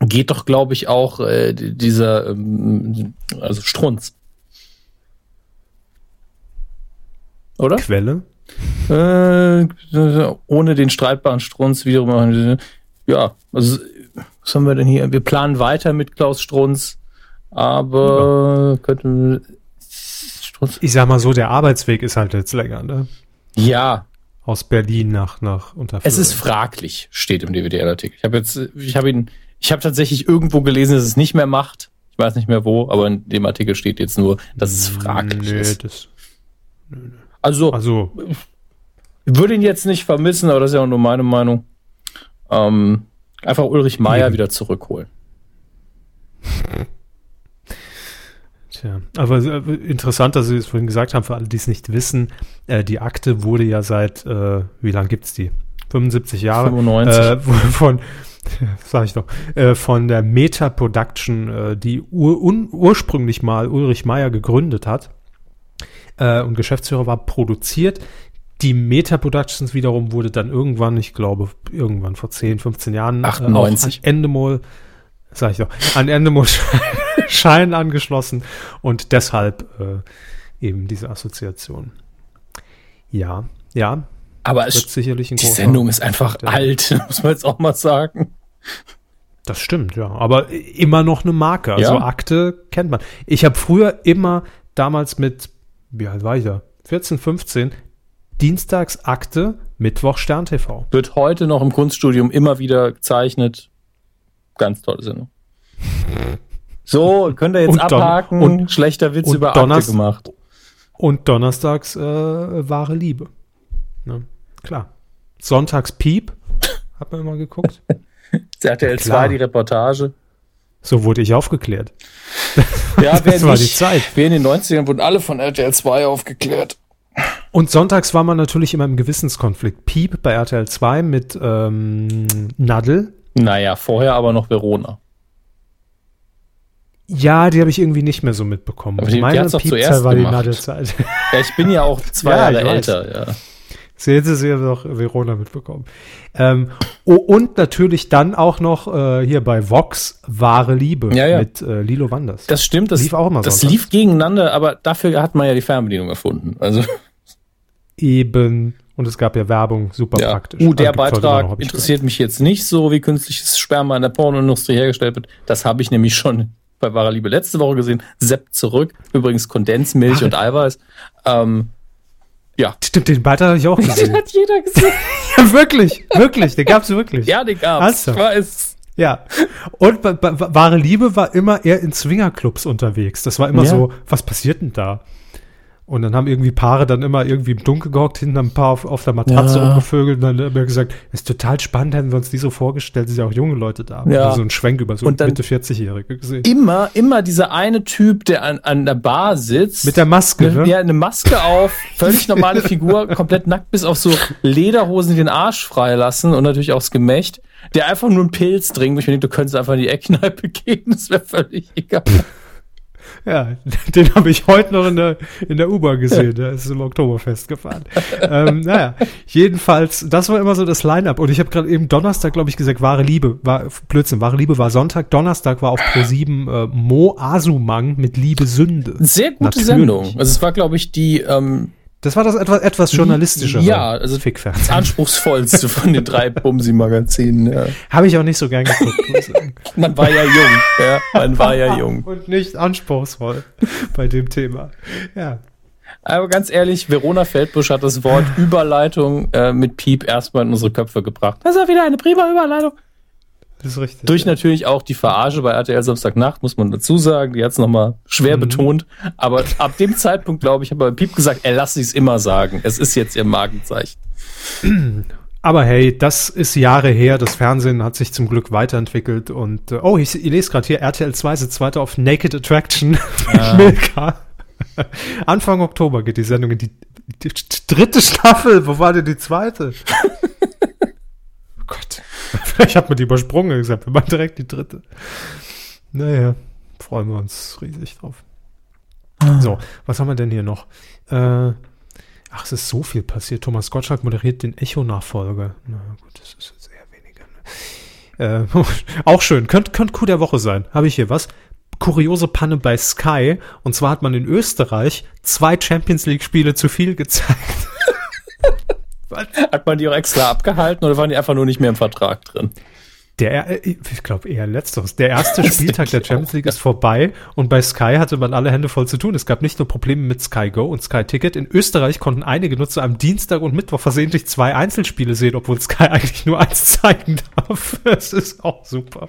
geht doch, glaube ich, auch äh, dieser, ähm, also Strunz. Oder? Quelle? Äh, ohne den streitbaren Strunz wiederum. Ja, also was haben wir denn hier? Wir planen weiter mit Klaus Strunz, aber ja. könnten Strunz. Ich sag mal so, der Arbeitsweg ist halt jetzt länger, ne? Ja. Aus Berlin nach, nach Unterführung. Es ist fraglich, steht im DWDL-Artikel. Ich habe jetzt, ich habe ihn ich habe tatsächlich irgendwo gelesen, dass es nicht mehr macht. Ich weiß nicht mehr wo, aber in dem Artikel steht jetzt nur, dass es fraglich nö, ist. Das, nö, nö. Also, also ich würde ihn jetzt nicht vermissen, aber das ist ja auch nur meine Meinung. Ähm, einfach Ulrich Meier wieder zurückholen. [LAUGHS] Tja, aber äh, interessant, dass Sie es vorhin gesagt haben, für alle, die es nicht wissen, äh, die Akte wurde ja seit, äh, wie lange gibt es die? 75 Jahre 95. Äh, von, [LAUGHS] sag ich doch, äh, von der Meta Production, äh, die ur ursprünglich mal Ulrich Meyer gegründet hat äh, und Geschäftsführer war, produziert. Die Meta Productions wiederum wurde dann irgendwann, ich glaube, irgendwann vor 10, 15 Jahren 98. Äh, an Endemol, sag ich doch, an Endemol [LAUGHS] Schein angeschlossen und deshalb äh, eben diese Assoziation. Ja, ja, aber es, sicherlich ein die Sendung ist einfach ja. alt, [LAUGHS] muss man jetzt auch mal sagen. Das stimmt, ja. Aber immer noch eine Marke. Also ja. Akte kennt man. Ich habe früher immer damals mit, wie alt war ich da? 14, 15, Dienstags Akte, Mittwoch Stern TV. Wird heute noch im Kunststudium immer wieder gezeichnet. Ganz tolle Sendung. [LAUGHS] So, könnt ihr jetzt und abhaken. Und, Schlechter Witz über Akte gemacht. Und donnerstags äh, wahre Liebe. Ne? Klar. Sonntags Piep, hat man immer geguckt. [LAUGHS] [LAUGHS] RTL 2 die Reportage. So wurde ich aufgeklärt. [LAUGHS] Ja, das war nicht, die Zeit. Wir in den 90ern wurden alle von RTL 2 aufgeklärt. Und sonntags war man natürlich immer im Gewissenskonflikt. Piep bei RTL 2 mit ähm, Nadel. Naja, vorher aber noch Verona. Ja, die habe ich irgendwie nicht mehr so mitbekommen. Aber die, Meine die Piepzeit war gemacht. die Nadelzeit. Ja, ich bin ja auch [LAUGHS] zwei ja, Jahre älter, ja. Sie hätte sie ja noch Verona mitbekommen. Ähm, und natürlich dann auch noch äh, hier bei Vox Wahre Liebe ja, ja. mit äh, Lilo Wanders. Das stimmt, das lief auch immer so. Das lief gegeneinander, aber dafür hat man ja die Fernbedienung erfunden. Also [LAUGHS] eben. Und es gab ja Werbung, super ja. praktisch. Uh, der Beitrag noch, interessiert mich jetzt nicht so, wie künstliches Sperma in der Pornoindustrie hergestellt wird. Das habe ich nämlich schon bei Wahre Liebe letzte Woche gesehen. Sepp zurück. Übrigens Kondensmilch Ach. und Eiweiß. Ähm, ja. Stimmt, den Beitrag habe ich auch [LAUGHS] gesehen. den hat jeder gesehen. [LAUGHS] ja, wirklich, wirklich, den gab's wirklich. Ja, den gab's. Ich weiß. Ja. Und wahre Liebe war immer eher in Swingerclubs unterwegs. Das war immer ja. so, was passiert denn da? Und dann haben irgendwie Paare dann immer irgendwie im Dunkeln gehockt, hinten ein paar auf, auf der Matratze Ja. rumgevögelt und dann immer gesagt, ist total spannend, hätten wir uns die so vorgestellt, sind ja auch junge Leute da. Ja. Also so ein Schwenk über so Und Mitte 40-Jährige gesehen. Immer, immer dieser eine Typ, der an, an der Bar sitzt. Mit der Maske, ne? Ja, eine Maske auf, völlig normale Figur, [LAUGHS] komplett nackt bis auf so Lederhosen, die den Arsch freilassen und natürlich auch das Gemächt, der einfach nur einen Pilz trinkt. wo Ich mir denke, du könntest einfach in die Eckkneipe gehen, [LAUGHS] das wäre völlig egal. Ja, [LAUGHS] den habe ich heute noch in der, in der U-Bahn gesehen. [LAUGHS] Der ist im Oktoberfest gefahren. ähm, naja, jedenfalls, das war immer so das Line-Up. Und ich habe gerade eben Donnerstag, glaube ich, gesagt, wahre Liebe, war Blödsinn, wahre Liebe war Sonntag. Donnerstag war auf Pro7 äh, Mo Asumang mit Liebe Sünde. Sehr gute Natürlich. Sendung. Also es war, glaube ich, die ähm, Das war das etwas, etwas journalistische Ja, also Fickfernsehen. anspruchsvollste von den drei [LAUGHS] Bumsi-Magazinen. Ja. Habe ich auch nicht so gern geguckt. [LAUGHS] muss ich sagen. Man war ja jung, ja, man war ja jung. [LAUGHS] Und nicht anspruchsvoll bei dem Thema. Ja. Aber ganz ehrlich, Verona Feldbusch hat das Wort Überleitung äh, mit Piep erstmal in unsere Köpfe gebracht. Das ist ja wieder eine prima Überleitung. Ist richtig. Durch natürlich auch die Verarsche bei RTL Samstagnacht, muss man dazu sagen. Die hat es nochmal schwer betont. Aber ab dem Zeitpunkt, glaube ich, habe bei Piep gesagt, er lass es immer sagen. Es ist jetzt ihr Markenzeichen. Aber hey, das ist Jahre her. Das Fernsehen hat sich zum Glück weiterentwickelt. Und äh, oh, ich, ich lese gerade hier, RTL 2 sitzt weiter auf Naked Attraction mit [LAUGHS] Milka. [LAUGHS] Anfang Oktober geht die Sendung in die, die dritte Staffel. Wo war denn die zweite? [LAUGHS] oh Gott. [LAUGHS] Ich habe mir die übersprungen gesagt, wir machen direkt die dritte. Naja, freuen wir uns riesig drauf. So, was haben wir denn hier noch? Äh, ach, es ist so viel passiert. Thomas Gottschalk moderiert den Echo-Nachfolger. Na gut, das ist jetzt eher weniger. Ne? Äh, [LAUGHS] auch schön. Könnte könnt Coup der Woche sein. Habe ich hier was? Kuriose Panne bei Sky. Und zwar hat man in Österreich zwei Champions League-Spiele zu viel gezeigt. [LAUGHS] Hat man die auch extra abgehalten oder waren die einfach nur nicht mehr im Vertrag drin? Der, äh, ich glaube eher letzteres. Der erste [LAUGHS] Spieltag der Champions League ist vorbei und bei Sky hatte man alle Hände voll zu tun. Es gab nicht nur Probleme mit Sky Go und Sky Ticket. In Österreich konnten einige Nutzer am Dienstag und Mittwoch versehentlich zwei Einzelspiele sehen, obwohl Sky [LAUGHS] eigentlich nur eins zeigen darf. [LAUGHS] Das ist auch super.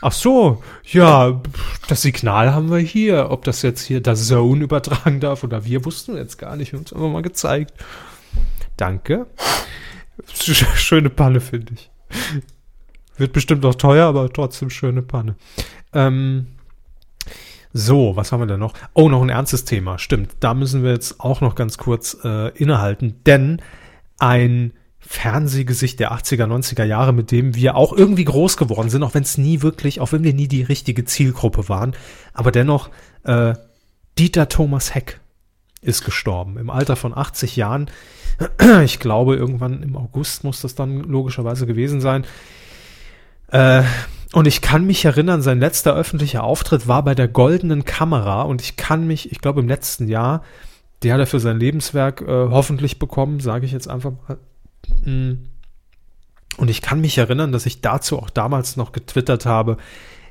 Ach so, ja, das Signal haben wir hier. Ob das jetzt hier das Zone übertragen darf oder wir wussten jetzt gar nicht. Wir haben uns einfach mal gezeigt. Danke. Sch- [LAUGHS] Schöne Panne, finde ich. Wird bestimmt auch teuer, aber trotzdem schöne Panne. Ähm, so, was haben wir denn noch? Oh, noch ein ernstes Thema. Stimmt, da müssen wir jetzt auch noch ganz kurz äh, innehalten, denn ein Fernsehgesicht der 80er, 90er Jahre, mit dem wir auch irgendwie groß geworden sind, auch wenn es nie wirklich, auch wenn wir nie die richtige Zielgruppe waren, aber dennoch äh, Dieter Thomas Heck ist gestorben im Alter von 80 Jahren. [CLEARS THROAT] Ich glaube, irgendwann im August muss das dann logischerweise gewesen sein. Äh, und ich kann mich erinnern, sein letzter öffentlicher Auftritt war bei der Goldenen Kamera und ich kann mich, ich glaube im letzten Jahr, der hat er für sein Lebenswerk äh, hoffentlich bekommen, sage ich jetzt einfach mal. Mm. Und ich kann mich erinnern, dass ich dazu auch damals noch getwittert habe,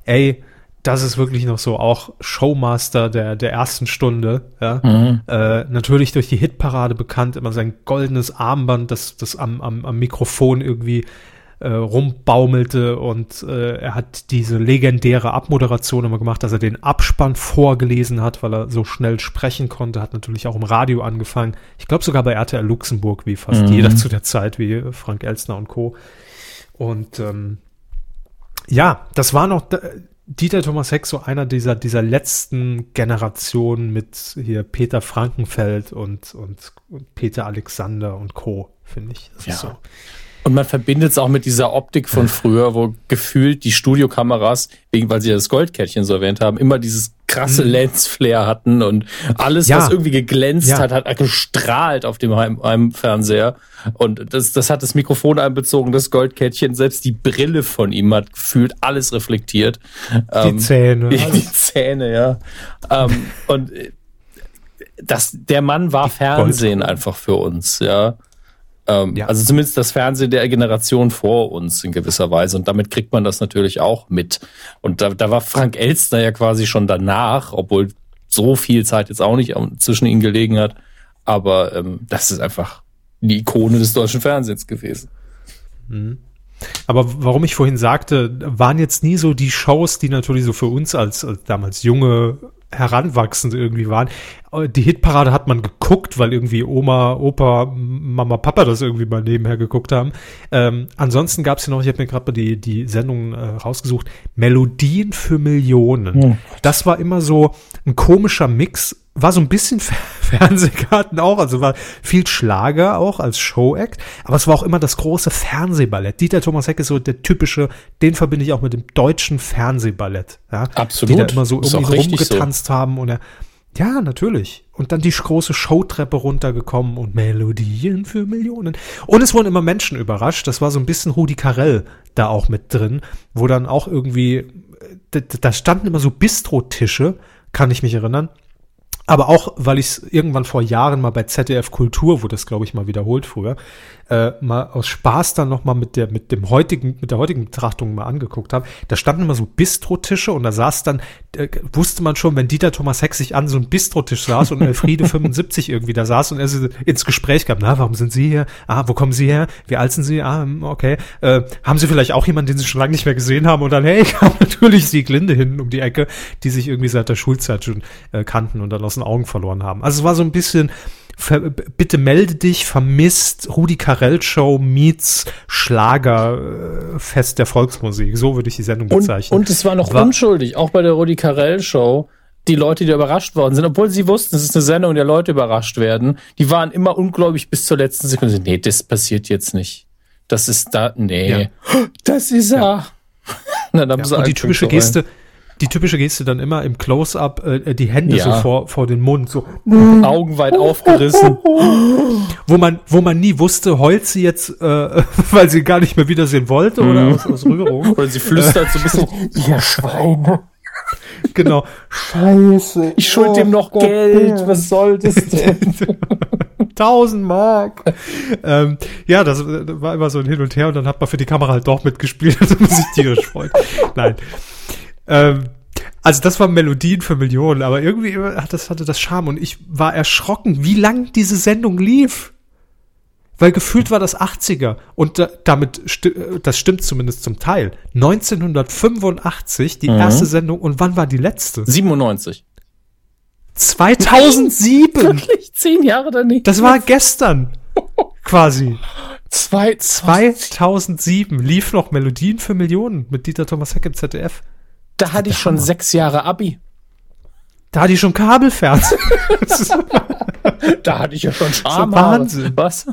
ey, das ist wirklich noch so auch Showmaster der, der ersten Stunde, ja. Äh, natürlich durch die Hitparade bekannt, immer sein goldenes Armband, das, das am, am, am Mikrofon irgendwie äh, rumbaumelte und äh, er hat diese legendäre Abmoderation immer gemacht, dass er den Abspann vorgelesen hat, weil er so schnell sprechen konnte, hat natürlich auch im Radio angefangen. Ich glaube sogar bei RTL Luxemburg, wie fast Mhm. jeder zu der Zeit, wie Frank Elstner und Co. Und ähm, ja, das war noch Dieter Thomas Heck, so einer dieser, dieser letzten Generationen mit hier Peter Frankenfeld und, und, und Peter Alexander und Co., finde ich. Das Ja. so. Und man verbindet es auch mit dieser Optik von früher, wo gefühlt die Studiokameras, wegen, weil sie ja das Goldkettchen so erwähnt haben, immer dieses krasse Lensflair hatten und alles, Mhm. Ja. was irgendwie geglänzt Ja. hat, hat gestrahlt auf dem Heim Heimfernseher. Und das, das hat das Mikrofon einbezogen, das Goldkettchen, selbst die Brille von ihm hat gefühlt alles reflektiert. Die Ähm, Zähne. [LAUGHS] die, die Zähne, ja. ähm, und äh, das, der Mann war Fernsehen einfach für uns, ja. Ähm, Ja. Also zumindest das Fernsehen der Generation vor uns in gewisser Weise. Und damit kriegt man das natürlich auch mit. Und da, da war Frank Elstner ja quasi schon danach, obwohl so viel Zeit jetzt auch nicht zwischen ihnen gelegen hat. Aber ähm, das ist einfach die Ikone des deutschen Fernsehens gewesen. Aber warum ich vorhin sagte, waren jetzt nie so die Shows, die natürlich so für uns als, als damals junge Heranwachsende irgendwie waren. Äh, die Hitparade hat man geguckt, weil irgendwie Oma, Opa, Mama, Papa das irgendwie mal nebenher geguckt haben. Ähm, ansonsten gab es hier noch, ich habe mir gerade mal die, die Sendung äh, rausgesucht, Melodien für Millionen. Hm. Das war immer so ein komischer Mix war so ein bisschen [LAUGHS] Fernsehgarten auch, also war viel Schlager auch als Showact, aber es war auch immer das große Fernsehballett. Dieter Thomas Heck ist so der typische, den verbinde ich auch mit dem deutschen Fernsehballett, ja. Absolut. Die da immer so ihn rumgetanzt so. haben und er, ja, natürlich. Und dann die große Showtreppe runtergekommen und Melodien für Millionen. Und es wurden immer Menschen überrascht. Das war so ein bisschen Rudi Carell da auch mit drin, wo dann auch irgendwie, da, da standen immer so Bistrotische, kann ich mich erinnern aber auch, weil ich es irgendwann vor Jahren mal bei ZDF Kultur, wo das glaube ich mal wiederholt früher, äh, mal aus Spaß dann noch mal mit der mit dem heutigen mit der heutigen Betrachtung mal angeguckt habe. Da standen immer so Bistrotische und da saß dann äh, wusste man schon, wenn Dieter Thomas Heck sich an so einem Bistrotisch saß und Elfriede [LAUGHS] 75 irgendwie da saß und er so ins Gespräch gab, na, warum sind Sie hier? Ah, wo kommen Sie her? Wie alt sind Sie? Ah, hm, okay. Äh, haben Sie vielleicht auch jemanden, den Sie schon lange nicht mehr gesehen haben? Und dann, hey, [LAUGHS] kam natürlich Sieglinde hin um die Ecke, die sich irgendwie seit der Schulzeit schon äh, kannten und dann aus den Augen verloren haben. Also es war so ein bisschen, bitte melde dich, vermisst Rudi Carell Show meets Schlagerfest der Volksmusik. So würde ich die Sendung bezeichnen. Und, und es war noch war, unschuldig, auch bei der Rudi Carell Show. Die Leute, die überrascht worden sind, obwohl sie wussten, es ist eine Sendung, in der Leute überrascht werden, die waren immer ungläubig bis zur letzten Sekunde. Nee, das passiert jetzt nicht. Das ist da, nee. Ja. Das ist er. Ja. [LAUGHS] Na, dann ja, und die typische Geste, die typische Geste dann immer im Close-up, äh, die Hände ja. so vor, vor den Mund, so Augen weit aufgerissen. wo man, wo man nie wusste, heult sie jetzt, äh, [LAUGHS] weil sie gar nicht mehr wiedersehen wollte oder mhm. aus, aus Rührung. [LAUGHS] Oder sie flüstert so ein bisschen, [LAUGHS] ihr Schweine. Genau. Scheiße. Ich schuld oh, dem noch Gott, Geld. Ja. Was soll das denn? 1000 Mark. Ähm, ja, das, das, war immer so ein Hin und Her und dann hat man für die Kamera halt doch mitgespielt, dass man sich tierisch freut. Nein. Ähm, also das waren Melodien für Millionen, aber irgendwie hat das, hatte das Charme und ich war erschrocken, wie lang diese Sendung lief. Weil gefühlt war das 80er und da, damit, sti das stimmt zumindest zum Teil. 1985 die mhm. erste Sendung und wann war die letzte? 97. 2007. Nein, wirklich zehn Jahre daneben. Das war gestern. quasi. Zwei, 2007 lief noch Melodien für Millionen mit Dieter Thomas Heck im ZDF. Da hatte ich schon Hammer. sechs Jahre Abi. Da hatte ich schon Kabelfernsehen. [LAUGHS] da hatte ich ja schon Charme. Wahnsinn. Was?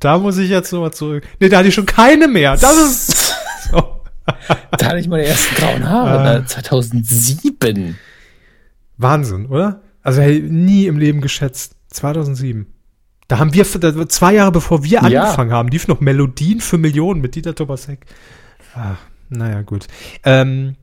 da muss ich jetzt nochmal zurück. Nee, da hatte ich schon keine mehr. Das ist. [LAUGHS] So. da hatte ich meine ersten grauen Haare. Äh, 2007. Wahnsinn, oder? Also hey, nie im Leben geschätzt. 2007. Da haben wir, zwei Jahre bevor wir ja. angefangen haben, lief noch Melodien für Millionen mit Dieter Tobasek. Ah, naja, gut. Ähm,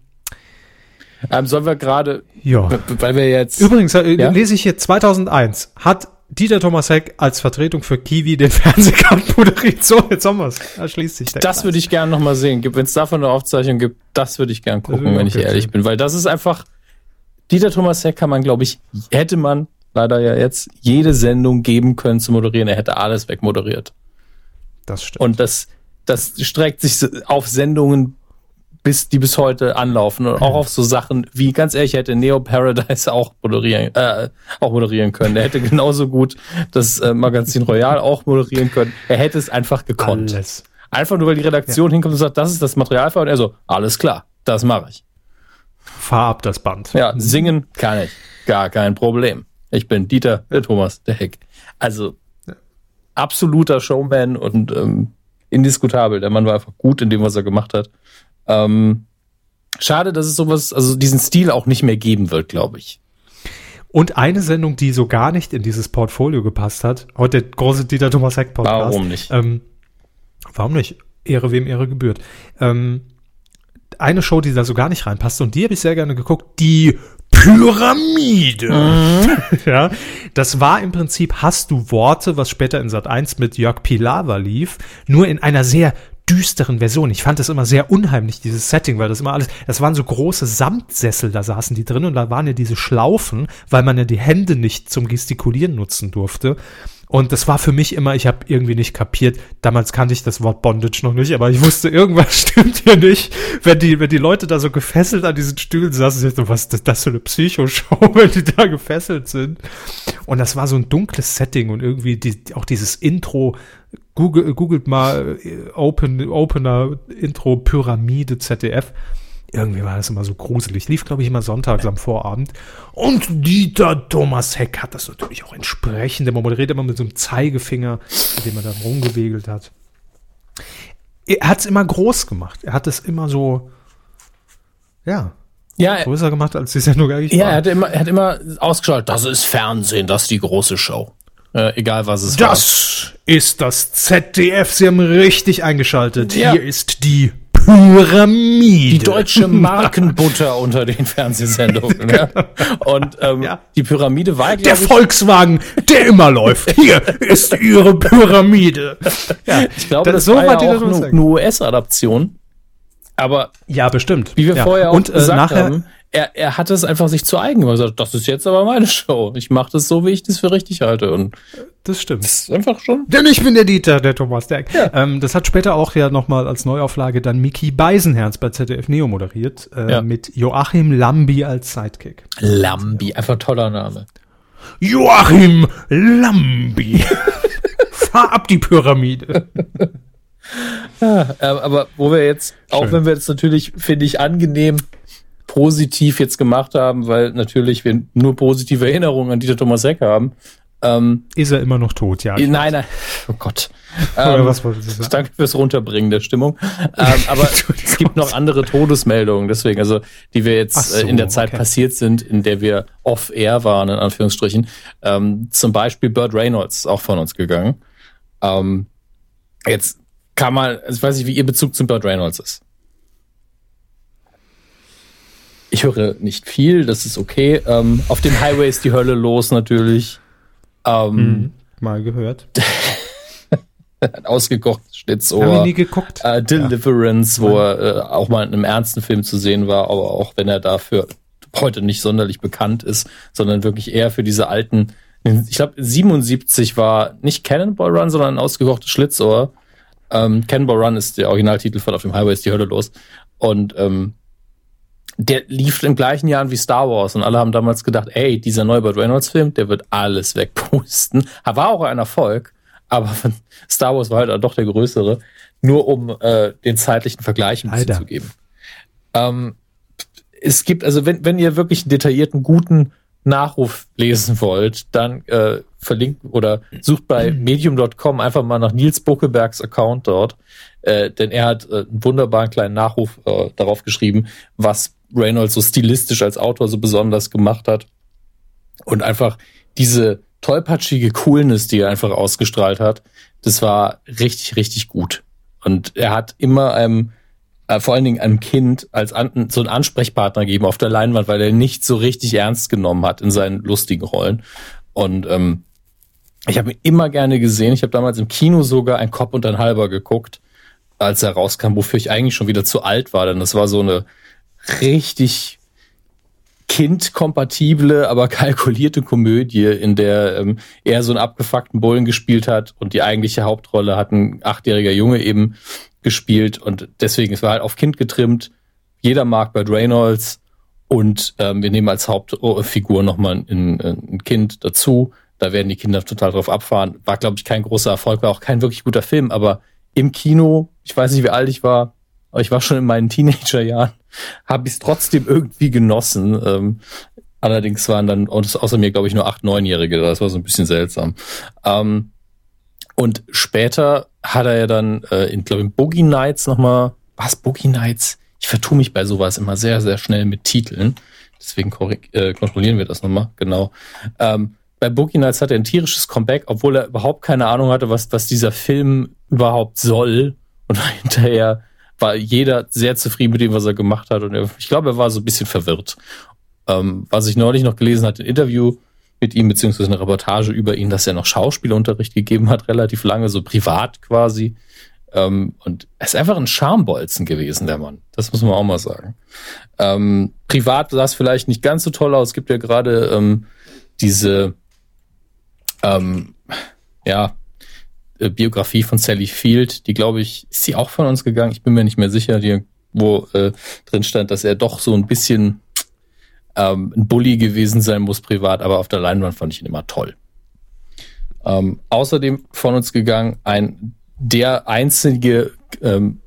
ähm, sollen wir gerade, ja. weil wir jetzt. Übrigens, äh, ja? lese ich hier 2001, hat Dieter Tomasek als Vertretung für Kiwi den Fernsehkampf moderiert. So, jetzt haben wir es. Da schließt sich der Das würde ich gerne nochmal sehen. Wenn es davon eine Aufzeichnung gibt, das würde ich gerne gucken, wenn ich ehrlich bin. Weil das ist einfach, Dieter Tomasek kann man, glaube ich, hätte man leider ja jetzt jede Sendung geben können zu moderieren. Er hätte alles wegmoderiert. Das stimmt. Und das, das streckt sich auf Sendungen bis, die bis heute anlaufen und auch auf so Sachen wie, ganz ehrlich, hätte Neo Paradise auch moderieren, äh, auch moderieren können. Er hätte genauso gut das äh, Magazin Royal auch moderieren können. Er hätte es einfach gekonnt. Alles. Einfach nur, weil die Redaktion ja. hinkommt und sagt, das ist das Material für und er so, alles klar, das mache ich. Fahr ab das Band. Ja, singen kann ich. Gar kein Problem. Ich bin Dieter, der Thomas, der Heck. Also absoluter Showman und ähm, indiskutabel. Der Mann war einfach gut in dem, was er gemacht hat. Ähm, schade, dass es sowas, also diesen Stil auch nicht mehr geben wird, glaube ich. Und eine Sendung, die so gar nicht in dieses Portfolio gepasst hat, heute der große Dieter Thomas Heck Podcast. Warum nicht? Ähm, warum nicht? Ehre wem Ehre gebührt. Ähm, eine Show, die da so gar nicht reinpasst und die habe ich sehr gerne geguckt, die Pyramide. Mhm. [LAUGHS] ja, das war im Prinzip Hast du Worte, was später in Sat 1 mit Jörg Pilawa lief, nur in einer sehr düsteren Version. Ich fand das immer sehr unheimlich, dieses Setting, weil das immer alles, das waren so große Samtsessel, da saßen die drin und da waren ja diese Schlaufen, weil man ja die Hände nicht zum Gestikulieren nutzen durfte. Und das war für mich immer, ich habe irgendwie nicht kapiert. Damals kannte ich das Wort Bondage noch nicht, aber ich wusste, irgendwas [LAUGHS] stimmt hier nicht. Wenn die, wenn die Leute da so gefesselt an diesen Stühlen saßen, ich dachte, was ist das für eine Psychoshow, [LAUGHS] wenn die da gefesselt sind? Und das war so ein dunkles Setting und irgendwie die, auch dieses Intro. Google, googelt mal äh, Open, Opener Intro Pyramide ZDF irgendwie war das immer so gruselig. Lief, glaube ich, immer sonntags am Vorabend. Und Dieter Thomas Heck hat das natürlich auch entsprechend. Der moderiert immer mit so einem Zeigefinger, mit dem er dann rumgewegelt hat. Er hat es immer groß gemacht. Er hat es immer so, ja, ja, größer gemacht, als die Sendung eigentlich ja, war. Ja, er hat immer, er hat immer ausgeschaltet, das ist Fernsehen, das ist die große Show. Äh, egal was es das war. Das ist das ZDF. Sie haben richtig eingeschaltet. Ja. Hier ist die Pyramide. Die deutsche Markenbutter [LAUGHS] unter den Fernsehsendungen. ja. Und ähm, ja. die Pyramide war, Der Volkswagen, der immer läuft. Hier ist ihre Pyramide. Ja, [LAUGHS] ich glaube, das, das so war ja auch eine, eine US-Adaption. Aber ja, bestimmt. Wie wir ja. vorher auch Und, äh, gesagt nachher, haben, er, er hat es einfach sich zu eigen gemacht. Gesagt, das ist jetzt aber meine Show. Ich mache das so, wie ich das für richtig halte. Und das stimmt. Das ist einfach schon. Denn ich bin der Dieter, der Thomas Derk. Ja. Ähm, das hat später auch ja nochmal als Neuauflage dann Miki Beisenherz bei ZDF Neo moderiert. Äh, ja. Mit Joachim Lambi als Sidekick. Lambi, einfach toller Name. Joachim Lambi. [LAUGHS] Fahr ab die Pyramide. [LAUGHS] ja, aber wo wir jetzt, Schön. auch wenn wir jetzt natürlich, finde ich, angenehm positiv jetzt gemacht haben, weil natürlich wir nur positive Erinnerungen an Dieter Thomas Heck haben. Ähm, ist er immer noch tot, ja. Nein, nein. Oh Gott. [LAUGHS] Ähm, was wollte Sie sagen? Danke fürs Runterbringen der Stimmung. ähm, [LAUGHS] aber es gibt noch andere Todesmeldungen, deswegen, also die wir jetzt so, äh, in der Zeit okay. passiert sind, in der wir off-air waren, in Anführungsstrichen. Ähm, zum Beispiel Burt Reynolds auch von uns gegangen. Ähm, jetzt kann man, also ich weiß nicht, wie Ihr Bezug zum Burt Reynolds ist. Ich höre nicht viel, das ist okay. Ähm, auf dem Highway ist die Hölle los natürlich. Ähm, hm, mal gehört. [LAUGHS] ausgekochtes Schlitzohr. Hab ich nie geguckt. Äh, Deliverance, ja. wo er äh, auch mal in einem ernsten Film zu sehen war, aber auch wenn er dafür heute nicht sonderlich bekannt ist, sondern wirklich eher für diese alten, ich glaube 77 war nicht Cannonball Run, sondern ein ausgekochtes Schlitzohr. Ähm, Cannonball Run ist der Originaltitel von Auf dem Highway ist die Hölle los. Und ähm, der lief im gleichen Jahr wie Star Wars und alle haben damals gedacht, ey, dieser neue Burt Reynolds Film, der wird alles wegpusten. [LAUGHS] War auch ein Erfolg, aber [LAUGHS] Star Wars war halt doch der größere, nur um äh, den zeitlichen Vergleich ein bisschen zu geben. Ähm, es gibt, also wenn, wenn ihr wirklich einen detaillierten, guten Nachruf lesen wollt, dann äh, verlinkt oder sucht bei medium.com einfach mal nach Nils Buckebergs Account dort, äh, denn er hat äh, einen wunderbaren kleinen Nachruf äh, darauf geschrieben, was Reynolds so stilistisch als Autor so besonders gemacht hat. Und einfach diese tollpatschige Coolness, die er einfach ausgestrahlt hat, das war richtig, richtig gut. Und er hat immer einem, äh, vor allen Dingen einem Kind als an, so einen Ansprechpartner gegeben auf der Leinwand, weil er nicht so richtig ernst genommen hat in seinen lustigen Rollen. Und ähm, ich habe ihn immer gerne gesehen. Ich habe damals im Kino sogar ein Kopf und ein Halber geguckt, als er rauskam, wofür ich eigentlich schon wieder zu alt war, denn das war so eine richtig kindkompatible, aber [LAUGHS] kalkulierte Komödie, in der ähm, er so einen abgefuckten Bullen gespielt hat und die eigentliche Hauptrolle hat ein achtjähriger Junge eben gespielt und deswegen, es war halt auf Kind getrimmt. Jeder mag Burt Reynolds und ähm, wir nehmen als Hauptfigur nochmal ein, ein Kind dazu. Da werden die Kinder total drauf abfahren. War, glaube ich, kein großer Erfolg, war auch kein wirklich guter Film, aber im Kino, ich weiß nicht, wie alt ich war, aber ich war schon in meinen Teenagerjahren, [LAUGHS] habe ich es trotzdem irgendwie genossen. Ähm, allerdings waren dann außer mir, glaube ich, nur acht, neunjährige. Das war so ein bisschen seltsam. Ähm, und später hat er ja dann äh, in, glaube ich, Boogie Nights nochmal, was, Boogie Nights? Ich vertue mich bei sowas immer sehr, sehr schnell mit Titeln. Deswegen äh, kontrollieren wir das nochmal, genau. Ähm, bei Boogie Nights hat er ein tierisches Comeback, obwohl er überhaupt keine Ahnung hatte, was, was dieser Film überhaupt soll. Und [LAUGHS] hinterher war jeder sehr zufrieden mit dem, was er gemacht hat. Und er, ich glaube, er war so ein bisschen verwirrt. Ähm, was ich neulich noch gelesen hatte, ein Interview mit ihm, beziehungsweise eine Reportage über ihn, dass er noch Schauspielunterricht gegeben hat, relativ lange, so privat quasi. Ähm, und er ist einfach ein Schambolzen gewesen, der Mann. Das muss man auch mal sagen. Ähm, privat sah es vielleicht nicht ganz so toll aus. Es gibt ja gerade ähm, diese, ähm, ja, äh, Biografie von Sally Field, die glaube ich, ist sie auch von uns gegangen? Ich bin mir nicht mehr sicher, die, wo äh, drin stand, dass er doch so ein bisschen ähm, ein Bully gewesen sein muss privat, aber auf der Leinwand fand ich ihn immer toll. Ähm, außerdem von uns gegangen ein der einzige ähm,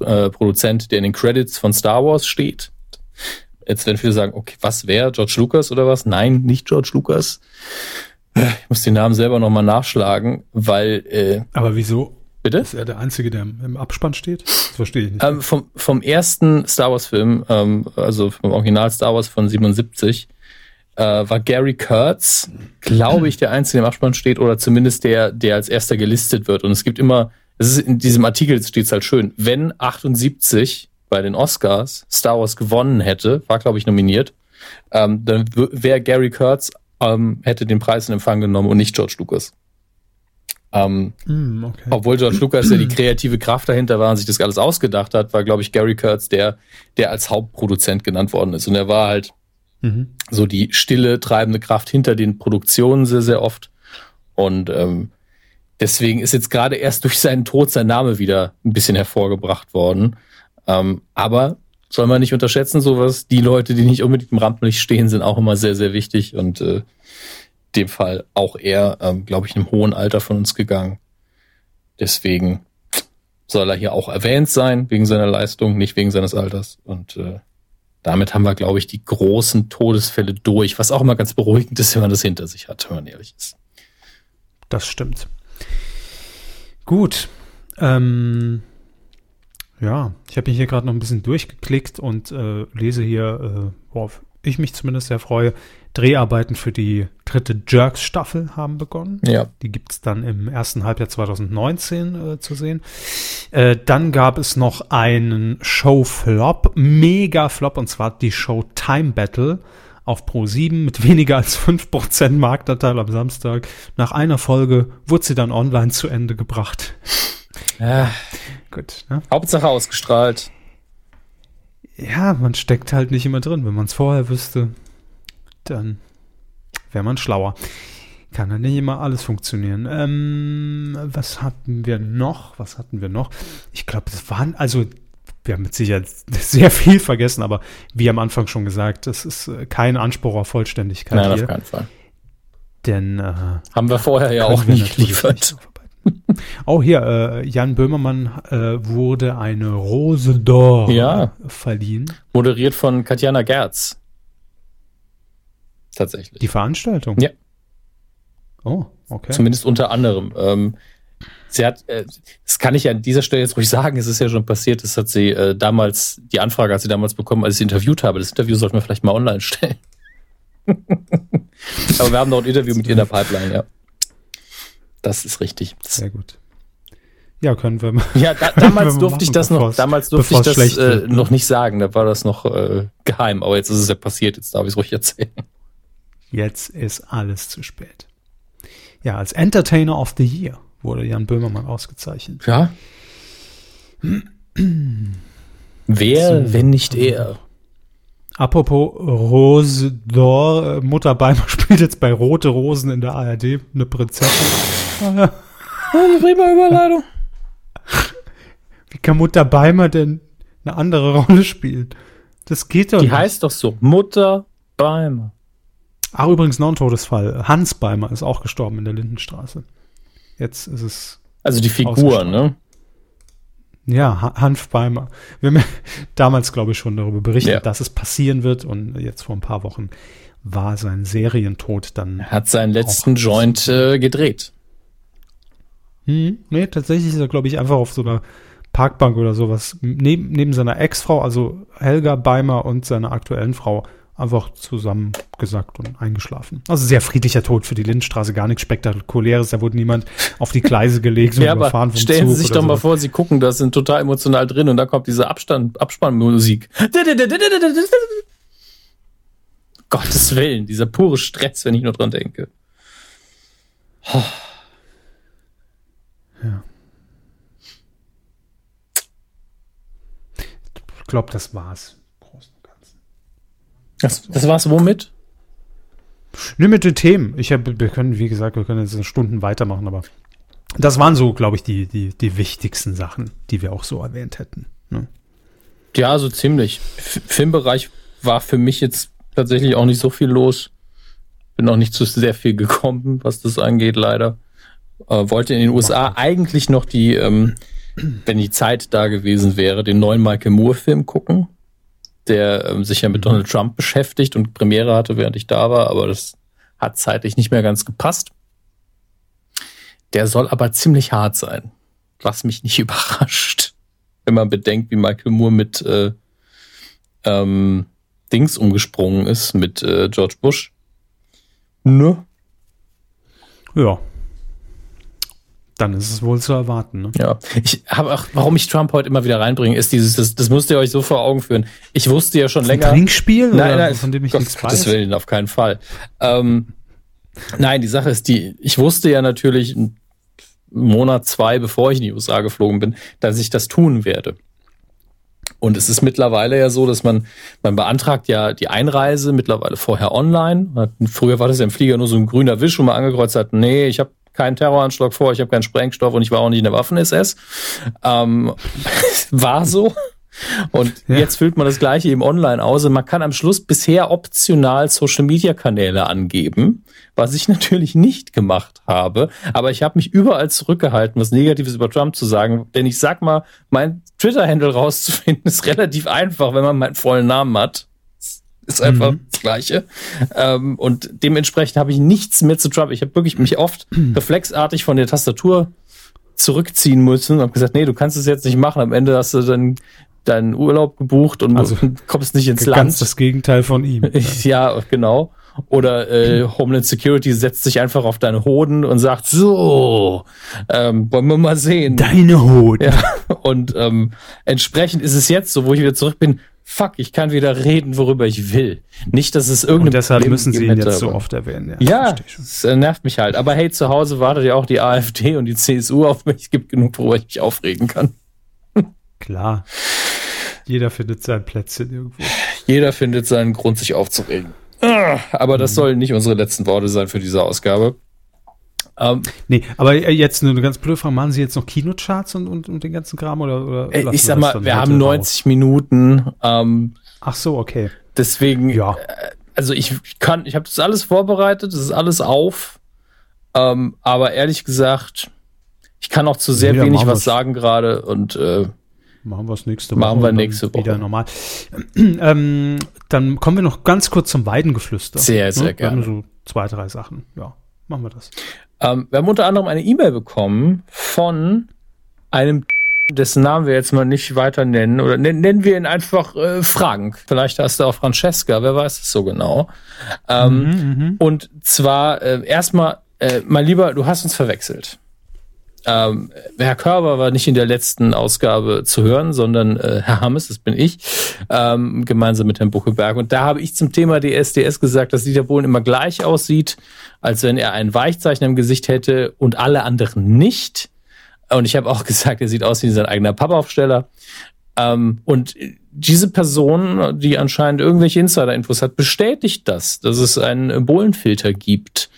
äh, Produzent, der in den Credits von Star Wars steht. Jetzt werden viele sagen, okay, was wäre George Lucas oder was? Nein, nicht George Lucas. Ich muss den Namen selber nochmal nachschlagen, weil. Äh, Aber wieso? Bitte? Ist er der Einzige, der im Abspann steht? Das verstehe ich nicht. Ähm, vom, vom ersten Star Wars-Film, ähm, also vom Original Star Wars von 77, äh, war Gary Kurtz, glaube ich, der Einzige, der im Abspann steht, oder zumindest der, der als erster gelistet wird. Und es gibt immer, es ist in diesem Artikel steht es halt schön, wenn 78 bei den Oscars Star Wars gewonnen hätte, war, glaube ich, nominiert, ähm, dann wäre Gary Kurtz ähm, hätte den Preis in Empfang genommen und nicht George Lucas. Ähm, mm, okay. Obwohl George Lucas ja die kreative Kraft dahinter war und sich das alles ausgedacht hat, war, glaube ich, Gary Kurtz der, der als Hauptproduzent genannt worden ist. Und er war halt mhm. so die stille, treibende Kraft hinter den Produktionen sehr, sehr oft. Und ähm, deswegen ist jetzt gerade erst durch seinen Tod sein Name wieder ein bisschen hervorgebracht worden. Ähm, aber soll man nicht unterschätzen, sowas. Die Leute, die nicht unbedingt im Rampenlicht stehen, sind auch immer sehr, sehr wichtig und äh, dem Fall auch er, ähm, glaube ich, in einem hohen Alter von uns gegangen. Deswegen soll er hier auch erwähnt sein, wegen seiner Leistung, nicht wegen seines Alters. Und äh, damit haben wir, glaube ich, die großen Todesfälle durch, was auch immer ganz beruhigend ist, wenn man das hinter sich hat, wenn man ehrlich ist. Das stimmt. Gut. Ähm, ja, ich habe mich hier gerade noch ein bisschen durchgeklickt und äh, lese hier, äh, worauf ich mich zumindest sehr freue, Dreharbeiten für die dritte Jerks-Staffel haben begonnen. Ja. Die gibt es dann im ersten Halbjahr 2019 äh, zu sehen. Äh, dann gab es noch einen Show-Flop, Mega-Flop, und zwar die Show Time Battle auf Pro 7 mit weniger als 5% Marktanteil am Samstag. Nach einer Folge wurde sie dann online zu Ende gebracht. Ja. Gut. Ne? Hauptsache ausgestrahlt. Ja, man steckt halt nicht immer drin. Wenn man es vorher wüsste, dann wäre man schlauer. Kann ja nicht immer alles funktionieren. Ähm, was hatten wir noch? Was hatten wir noch? Ich glaube, das waren, also wir haben mit Sicherheit [LAUGHS] sehr viel vergessen, aber wie am Anfang schon gesagt, das ist äh, kein Anspruch auf Vollständigkeit. Nein, hier. auf keinen Fall. Denn äh, haben wir vorher ja auch nicht geliefert. [LAUGHS] Oh, hier, äh, Jan Böhmermann äh, wurde eine Rose d'Or ja. verliehen. Moderiert von Katjana Gerz. Tatsächlich. Die Veranstaltung? Ja. Oh, okay. Zumindest unter anderem. Ähm, sie hat, äh, das kann ich ja an dieser Stelle jetzt ruhig sagen, es ist ja schon passiert, das hat sie äh, damals, die Anfrage hat sie damals bekommen, als ich sie interviewt habe. Das Interview sollten wir vielleicht mal online stellen. [LAUGHS] Aber wir haben noch ein Interview mit ihr in der Pipeline, ja. Das ist richtig. Sehr gut. Ja, können wir mal. Ja, da, damals [LAUGHS] durfte ich das noch, damals durfte ich das äh, noch nicht sagen. Da war das noch äh, geheim. Aber jetzt ist es ja passiert. Jetzt darf ich es ruhig erzählen. Jetzt ist alles zu spät. Ja, als Entertainer of the Year wurde Jan Böhmermann ausgezeichnet. Ja. [CLEARS THROAT] Wer, so. wenn nicht er? Apropos Rose d'Or, äh, Mutter Beimer [LAUGHS] spielt jetzt bei Rote Rosen in der ARD eine Prinzessin. eine prima Überleitung. [LAUGHS] Wie kann Mutter Beimer denn eine andere Rolle spielen? Das geht doch Die nicht. Die heißt doch so, Mutter Beimer. Ach, übrigens noch ein Todesfall. Hans Beimer ist auch gestorben in der Lindenstraße. Jetzt ist es. Also die Figur, ne? Ja, Hanf Beimer. Wir haben [LAUGHS] damals, glaube ich, schon darüber berichtet, ja. dass es passieren wird. Und jetzt vor ein paar Wochen war sein Serientod dann. Er hat seinen letzten Joint äh, gedreht. Hm, nee, tatsächlich ist er, glaube ich, einfach auf so einer Parkbank oder sowas neben, neben seiner Ex-Frau, also Helga Beimer und seiner aktuellen Frau, einfach zusammengesackt und eingeschlafen. Also sehr friedlicher Tod für die Lindstraße, gar nichts Spektakuläres. Da wurde niemand auf die Gleise gelegt und ja, überfahren vom Stellen Zug Sie sich doch so. mal vor, Sie gucken, da sind total emotional drin und da kommt diese Abstand, Abspannmusik. Gottes Willen, dieser pure Stress, wenn ich nur dran denke. Ja. Ich glaube, das war's. Das, das war's womit? Nimm mit den Themen. Ich hab, wir können, wie gesagt, wir können jetzt Stunden weitermachen, aber das waren so, glaube ich, die, die, die wichtigsten Sachen, die wir auch so erwähnt hätten. Ne? Ja, so ziemlich. F Filmbereich war für mich jetzt tatsächlich auch nicht so viel los. Bin auch nicht zu sehr viel gekommen, was das angeht, leider. Äh, wollte in den USA eigentlich noch die, ähm, wenn die Zeit da gewesen wäre, den neuen Michael Moore-Film gucken, der ähm, sich ja mit mhm. Donald Trump beschäftigt und Premiere hatte, während ich da war, aber das hat zeitlich nicht mehr ganz gepasst. Der soll aber ziemlich hart sein, was mich nicht [LAUGHS] überrascht, wenn man bedenkt, wie Michael Moore mit äh, ähm, Dings umgesprungen ist, mit äh, George Bush. Ne? Ja. Dann ist es wohl zu erwarten. Ne? Ja, ich habe auch, warum ich Trump heute immer wieder reinbringe, ist dieses, das, das müsst ihr euch so vor Augen führen. Ich wusste ja schon ist länger. Ein Trinkspiel? Nein, nein, von dem ich Gott, nichts weiß. Das will auf keinen Fall. Ähm, nein, die Sache ist die, ich wusste ja natürlich einen Monat, zwei, bevor ich in die USA geflogen bin, dass ich das tun werde. Und es ist mittlerweile ja so, dass man, man beantragt ja die Einreise mittlerweile vorher online. Früher war das ja im Flieger nur so ein grüner Wisch, wo man angekreuzt hat, nee, ich habe keinen Terroranschlag vor, ich habe keinen Sprengstoff und ich war auch nicht in der Waffen-SS. Ähm, [LAUGHS] war so. Und ja. jetzt füllt man das gleiche eben online aus und man kann am Schluss bisher optional Social-Media-Kanäle angeben, was ich natürlich nicht gemacht habe. Aber ich habe mich überall zurückgehalten, was Negatives über Trump zu sagen. Denn ich sag mal, mein Twitter-Handle rauszufinden ist relativ einfach, wenn man meinen vollen Namen hat. Ist einfach mhm. das Gleiche. Ähm, und dementsprechend habe ich nichts mehr zu Trump. Ich habe wirklich mich oft [CLEARS THROAT] reflexartig von der Tastatur zurückziehen müssen und habe gesagt, nee, du kannst es jetzt nicht machen. Am Ende hast du dann deinen Urlaub gebucht und also, [LAUGHS] kommst nicht ins Land. Ganz das Gegenteil von ihm. [LAUGHS] ja, genau. Oder äh, [CLEARS THROAT] Homeland Security setzt sich einfach auf deine Hoden und sagt, so, ähm, wollen wir mal sehen. Deine Hoden. Ja, [LAUGHS] und ähm, entsprechend ist es jetzt so, wo ich wieder zurück bin, fuck, ich kann wieder reden, worüber ich will. Nicht, dass es irgendeine. Und deshalb Problem müssen sie ihn jetzt so oft erwähnen. Ja, ja es äh, nervt mich halt. Aber hey, zu Hause wartet ja auch die AfD und die CSU auf mich. Es gibt genug, worüber ich mich aufregen kann. Klar. Jeder findet sein Plätzchen irgendwo. Jeder findet seinen Grund, sich aufzuregen. Ah, aber das mhm. soll nicht unsere letzten Worte sein für diese Ausgabe. Ähm, nee, aber jetzt eine ganz blöde Frage, machen Sie jetzt noch Kinocharts und, und, und den ganzen Kram oder, oder äh, Ich sag mal, wir haben 90 auf? Minuten. Ähm, Ach so, okay. Deswegen, ja. Äh, also ich kann, ich habe das alles vorbereitet, das ist alles auf. Ähm, aber ehrlich gesagt, ich kann auch zu sehr ja, wenig was sagen gerade und äh, Machen wir es nächste Woche. Machen wir nächste Woche. Wieder normal. [CLEARS THROAT] ähm, dann kommen wir noch ganz kurz zum Weidengeflüster. Sehr, sehr ne? gerne. so zwei, drei Sachen. Ja, machen wir das. Ähm, wir haben unter anderem eine E-Mail bekommen von einem, dessen Namen wir jetzt mal nicht weiter nennen, oder nennen wir ihn einfach äh, Frank. Vielleicht heißt er auch Francesca, wer weiß es so genau. Ähm, mhm, mhm. und zwar äh, erstmal, äh, mein Lieber, du hast uns verwechselt. Ähm, Herr Körber war nicht in der letzten Ausgabe zu hören, sondern äh, Herr Hammes, das bin ich, ähm, gemeinsam mit Herrn Buckelberg. Und da habe ich zum Thema DSDS gesagt, dass Dieter Bohlen immer gleich aussieht, als wenn er ein Weichzeichen im Gesicht hätte und alle anderen nicht. Und ich habe auch [LAUGHS] gesagt, er sieht aus wie sein eigener Pappaufsteller. Ähm, und diese Person, die anscheinend irgendwelche Insider-Infos hat, bestätigt das, dass es einen Bohlenfilter gibt.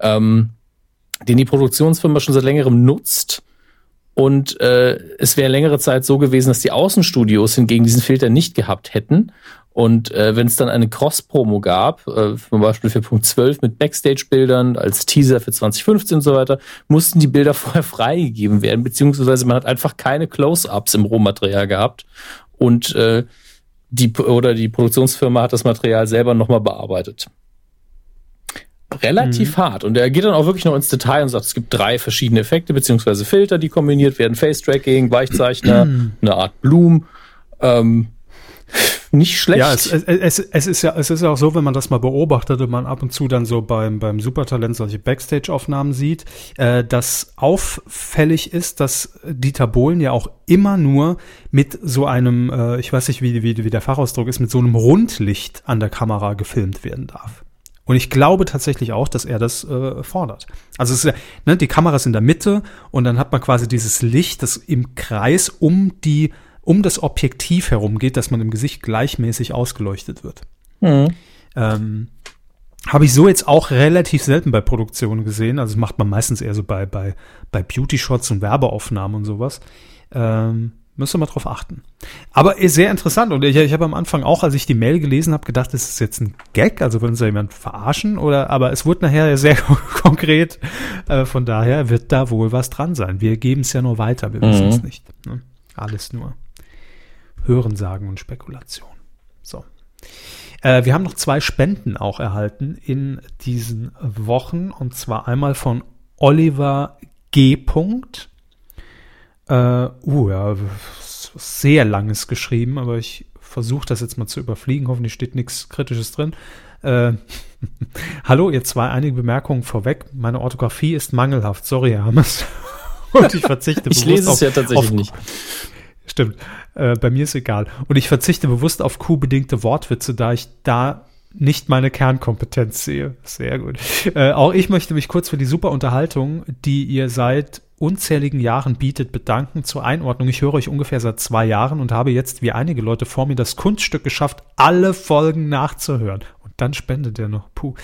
Ähm, den die Produktionsfirma schon seit längerem nutzt. Und äh, es wäre längere Zeit so gewesen, dass die Außenstudios hingegen diesen Filter nicht gehabt hätten. Und äh, wenn es dann eine Cross-Promo gab, äh, zum Beispiel für Punkt 12 mit Backstage-Bildern als Teaser für 2015 und so weiter, mussten die Bilder [LAUGHS] vorher freigegeben werden, beziehungsweise man hat einfach keine Close-Ups im Rohmaterial gehabt. Und äh, die oder die Produktionsfirma hat das Material selber nochmal bearbeitet relativ mhm. hart. Und er geht dann auch wirklich noch ins Detail und sagt, es gibt drei verschiedene Effekte beziehungsweise Filter, die kombiniert werden. Face-Tracking, Weichzeichner, [CLEARS THROAT] eine Art Bloom. Ähm, nicht schlecht. Ja, es, es, es, ist ja, es ist ja auch so, wenn man das mal beobachtet und man ab und zu dann so beim, beim Supertalent solche Backstage-Aufnahmen sieht, äh, dass auffällig ist, dass Dieter Bohlen ja auch immer nur mit so einem, äh, ich weiß nicht, wie, wie, wie der Fachausdruck ist, mit so einem Rundlicht an der Kamera gefilmt werden darf. Und ich glaube tatsächlich auch, dass er das äh, fordert. Also es ist ne, die Kamera ist in der Mitte und dann hat man quasi dieses Licht, das im Kreis um die, um das Objektiv herum geht, dass man im Gesicht gleichmäßig ausgeleuchtet wird. Mhm. Ähm, Habe ich so jetzt auch relativ selten bei Produktionen gesehen. Also das macht man meistens eher so bei, bei, bei Beauty-Shots und Werbeaufnahmen und sowas. Ähm, müsst ihr mal drauf achten. Aber sehr interessant. Und ich, ich habe am Anfang auch, als ich die Mail gelesen habe, gedacht, das ist jetzt ein Gag, also will uns da jemand verarschen oder, aber es wurde nachher sehr [LAUGHS] konkret. Äh, von daher wird da wohl was dran sein. Wir geben es ja nur weiter, wir wissen es mhm. nicht. Ne? Alles nur Hörensagen und Spekulation. So. Äh, wir haben noch zwei Spenden auch erhalten in diesen Wochen und zwar einmal von Oliver G. Äh, uh, ja, sehr langes geschrieben, aber ich versuche das jetzt mal zu überfliegen. Hoffentlich steht nichts Kritisches drin. Äh, [LAUGHS] Hallo, ihr zwei, einige Bemerkungen vorweg. Meine Orthographie ist mangelhaft. Sorry, Herr Hammers. [LAUGHS] Und ich verzichte [LAUGHS] Ich lese es ja tatsächlich auf, nicht. Stimmt. Äh, bei mir ist egal. Und ich verzichte bewusst auf Q-bedingte Wortwitze, da ich da nicht meine Kernkompetenz sehe. Sehr gut. Äh, auch ich möchte mich kurz für die super Unterhaltung, die ihr seit unzähligen Jahren bietet, bedanken. Zur Einordnung, ich höre euch ungefähr seit zwei Jahren und habe jetzt, wie einige Leute vor mir, das Kunststück geschafft, alle Folgen nachzuhören dann spendet er noch. Puh.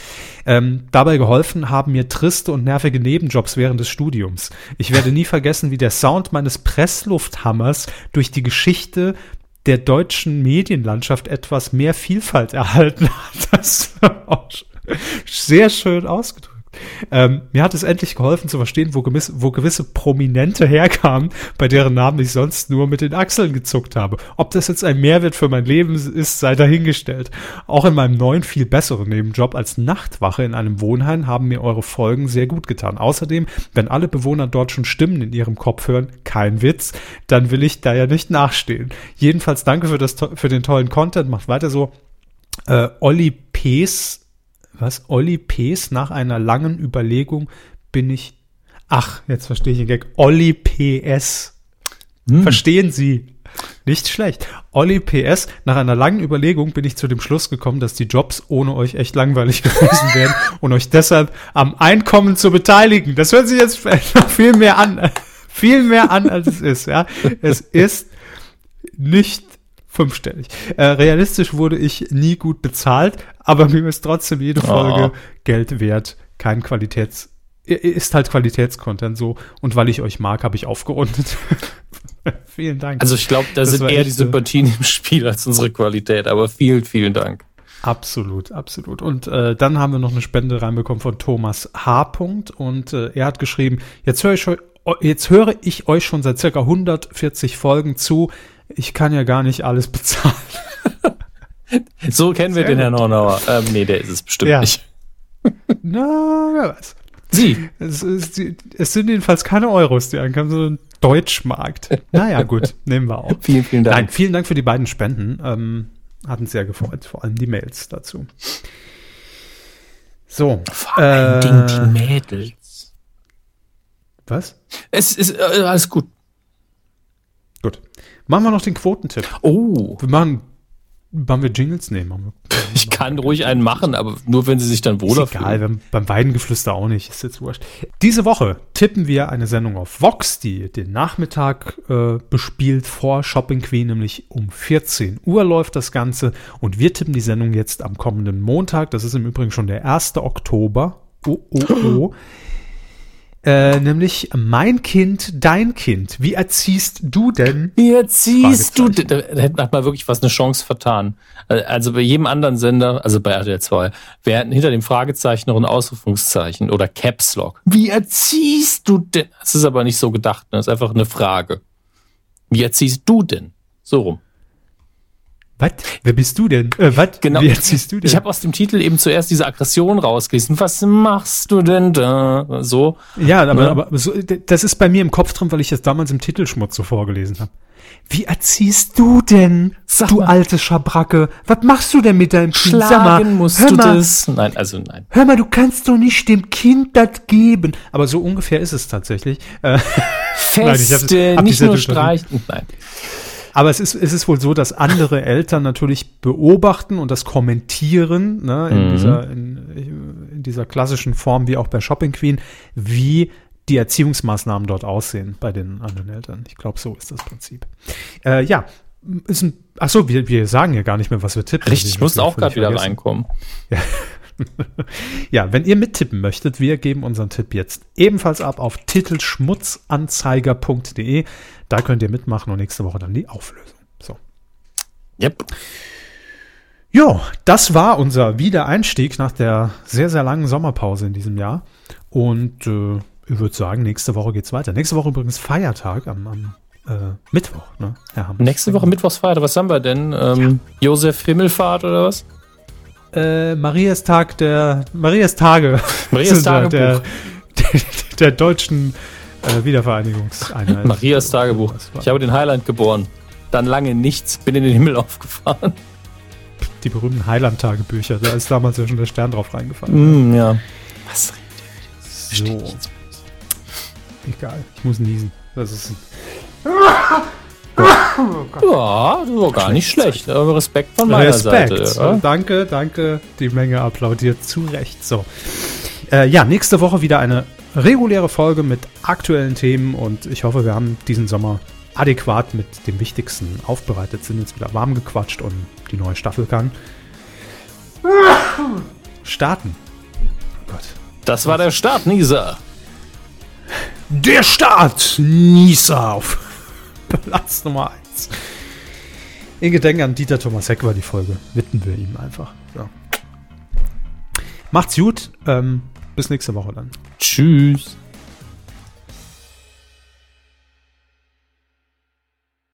Ähm, dabei geholfen haben mir triste und nervige Nebenjobs während des Studiums. Ich werde nie vergessen, wie der Sound meines Presslufthammers durch die Geschichte der deutschen Medienlandschaft etwas mehr Vielfalt erhalten hat. [LAUGHS] Das auch sehr schön ausgedrückt. Ähm, mir hat es endlich geholfen zu verstehen, wo, gewiss, wo gewisse Prominente herkamen, bei deren Namen ich sonst nur mit den Achseln gezuckt habe. Ob das jetzt ein Mehrwert für mein Leben ist, sei dahingestellt. Auch in meinem neuen, viel besseren Nebenjob als Nachtwache in einem Wohnheim haben mir eure Folgen sehr gut getan. Außerdem, wenn alle Bewohner dort schon Stimmen in ihrem Kopf hören, kein Witz, dann will ich da ja nicht nachstehen. Jedenfalls danke für, das, für den tollen Content, macht weiter so. Äh, Olli Pees was? Olli P.s. nach einer langen Überlegung bin ich. Ach, jetzt verstehe ich den Gag. Olli P.S. Hm. Verstehen Sie? Nicht schlecht. Olli PS, nach einer langen Überlegung bin ich zu dem Schluss gekommen, dass die Jobs ohne euch echt langweilig [LAUGHS] gewesen wären und euch deshalb am Einkommen zu beteiligen. Das hört sich jetzt [LAUGHS] noch viel mehr an, [LAUGHS] viel mehr an, als es ist, ja. Es ist nicht fünfstellig. Äh, realistisch wurde ich nie gut bezahlt, aber mir ist trotzdem jede Folge oh. Geld wert. Kein Qualitäts, ist halt Qualitätscontent so. Und weil ich euch mag, habe ich aufgerundet. [LAUGHS] vielen Dank. Also ich glaube, da das sind eher die Sympathien im Spiel als unsere Qualität, aber vielen, vielen Dank. Absolut, absolut. Und äh, dann haben wir noch eine Spende reinbekommen von Thomas H. und äh, er hat geschrieben, jetzt höre ich jetzt höre ich euch schon seit circa 140 Folgen zu ich kann ja gar nicht alles bezahlen. [LAUGHS] [LAUGHS] so kennen wir Sehr den gut. Herrn Hornauer. Ähm, nee, der ist es bestimmt ja. nicht. [LAUGHS] Na, wer weiß. Sie. Es, es, es, sind jedenfalls keine Euros, die ankommen, sondern Deutschmarkt. Naja, gut, [LAUGHS] nehmen wir auch. Vielen, vielen Dank. Nein, vielen Dank für die beiden Spenden. Ähm, hat uns sehr gefreut, vor allem die Mails dazu. So. Vor allen äh, Dingen die Mädels. Was? Es ist äh, alles gut. Gut. Machen wir noch den Quotentipp. Oh. Wir machen, machen wir Jingles? Nee, machen wir. Ich kann ruhig einen machen, aber nur wenn sie sich dann wohler ist egal, fühlen. beim Weidengeflüster auch nicht, ist jetzt wurscht. Diese Woche tippen wir eine Sendung auf Vox, die den Nachmittag äh, bespielt vor Shopping Queen, nämlich um 14 Uhr läuft das Ganze und wir tippen die Sendung jetzt am kommenden Montag, das ist im Übrigen schon der 1. Oktober. Oh, oh, oh. [GASPS] [CLEARS THROAT] Äh, nämlich mein Kind, dein Kind. Wie erziehst du denn? Wie erziehst du denn? Da hätte man wirklich was eine Chance vertan. Also bei jedem anderen Sender, also bei RTL 2, wäre hinter dem Fragezeichen noch ein Ausrufungszeichen oder Caps Lock. Wie erziehst du denn? Das ist aber nicht so gedacht, ne? das ist einfach eine Frage. Wie erziehst du denn? So rum. Was? Wer bist du denn? Äh, was? Genau. Wie erziehst du denn? Ich habe aus dem Titel eben zuerst diese Aggression rausgelesen. Was machst du denn da? So. Ja, aber, ne? aber so, das ist bei mir im Kopf drin, weil ich das damals im Titelschmutz so vorgelesen habe. Wie erziehst du denn, Sag du mal. alte Schabracke? Was machst du denn mit deinem Kind? Schlagen musst hör du mal, das? Nein, also nein. Hör mal, du kannst doch nicht dem Kind das geben. Aber so ungefähr ist es tatsächlich. Äh, [LAUGHS] Feste, nein, hab, hab nicht nur streichen. Nein. Aber es ist, es ist wohl so, dass andere Eltern natürlich beobachten und das kommentieren, ne, in, mhm. dieser, in, in dieser klassischen Form wie auch bei Shopping Queen, wie die Erziehungsmaßnahmen dort aussehen bei den anderen Eltern. Ich glaube, so ist das Prinzip. Äh, ja, ist ein, ach so, wir, wir sagen ja gar nicht mehr, was wir tippen. Richtig, ich muss auch gerade wieder reinkommen. Ja, [LAUGHS] ja, wenn ihr mittippen möchtet, wir geben unseren Tipp jetzt ebenfalls ab auf titelschmutzanzeiger.de. Da könnt ihr mitmachen und nächste Woche dann die Auflösung. So. Yep. Jo, das war unser Wiedereinstieg nach der sehr, sehr langen Sommerpause in diesem Jahr. Und äh, ich würde sagen, nächste Woche geht's weiter. Nächste Woche übrigens Feiertag am, am äh, Mittwoch, ne? Ja, nächste Woche Mittwochsfeiertag. Was haben wir denn? Ähm, ja. Josef Himmelfahrt oder was? Äh, Marias Tag der Marias Tage. Marias [LAUGHS] Tagebuch. Der, der, der deutschen äh, Wiedervereinigungseinheit. Marias Tagebuch. Ich habe den Highland geboren. Dann lange nichts, bin in den Himmel [LAUGHS] aufgefahren. Die berühmten Highland-Tagebücher, da ist damals ja schon der Stern drauf reingefallen. Mm, ja. Was redet ihr? So. Egal, ich muss niesen. Das ist ein [LAUGHS] ja, das war gar nicht schlecht. Respekt von meiner Respekt. Seite. Ja. Danke, danke. Die Menge applaudiert zu Recht. So. Äh, ja, nächste Woche wieder eine reguläre Folge mit aktuellen Themen und ich hoffe, wir haben diesen Sommer adäquat mit dem Wichtigsten aufbereitet, sind jetzt wieder warm gequatscht und die neue Staffel kann starten. Oh Gott. Das war der Start, Nisa. Der Start, Nisa auf Platz Nummer 1. In Gedenken an Dieter Thomas Heck war die Folge. Widmen wir ihm einfach. So. Macht's gut. Ähm, bis nächste Woche dann. Tschüss.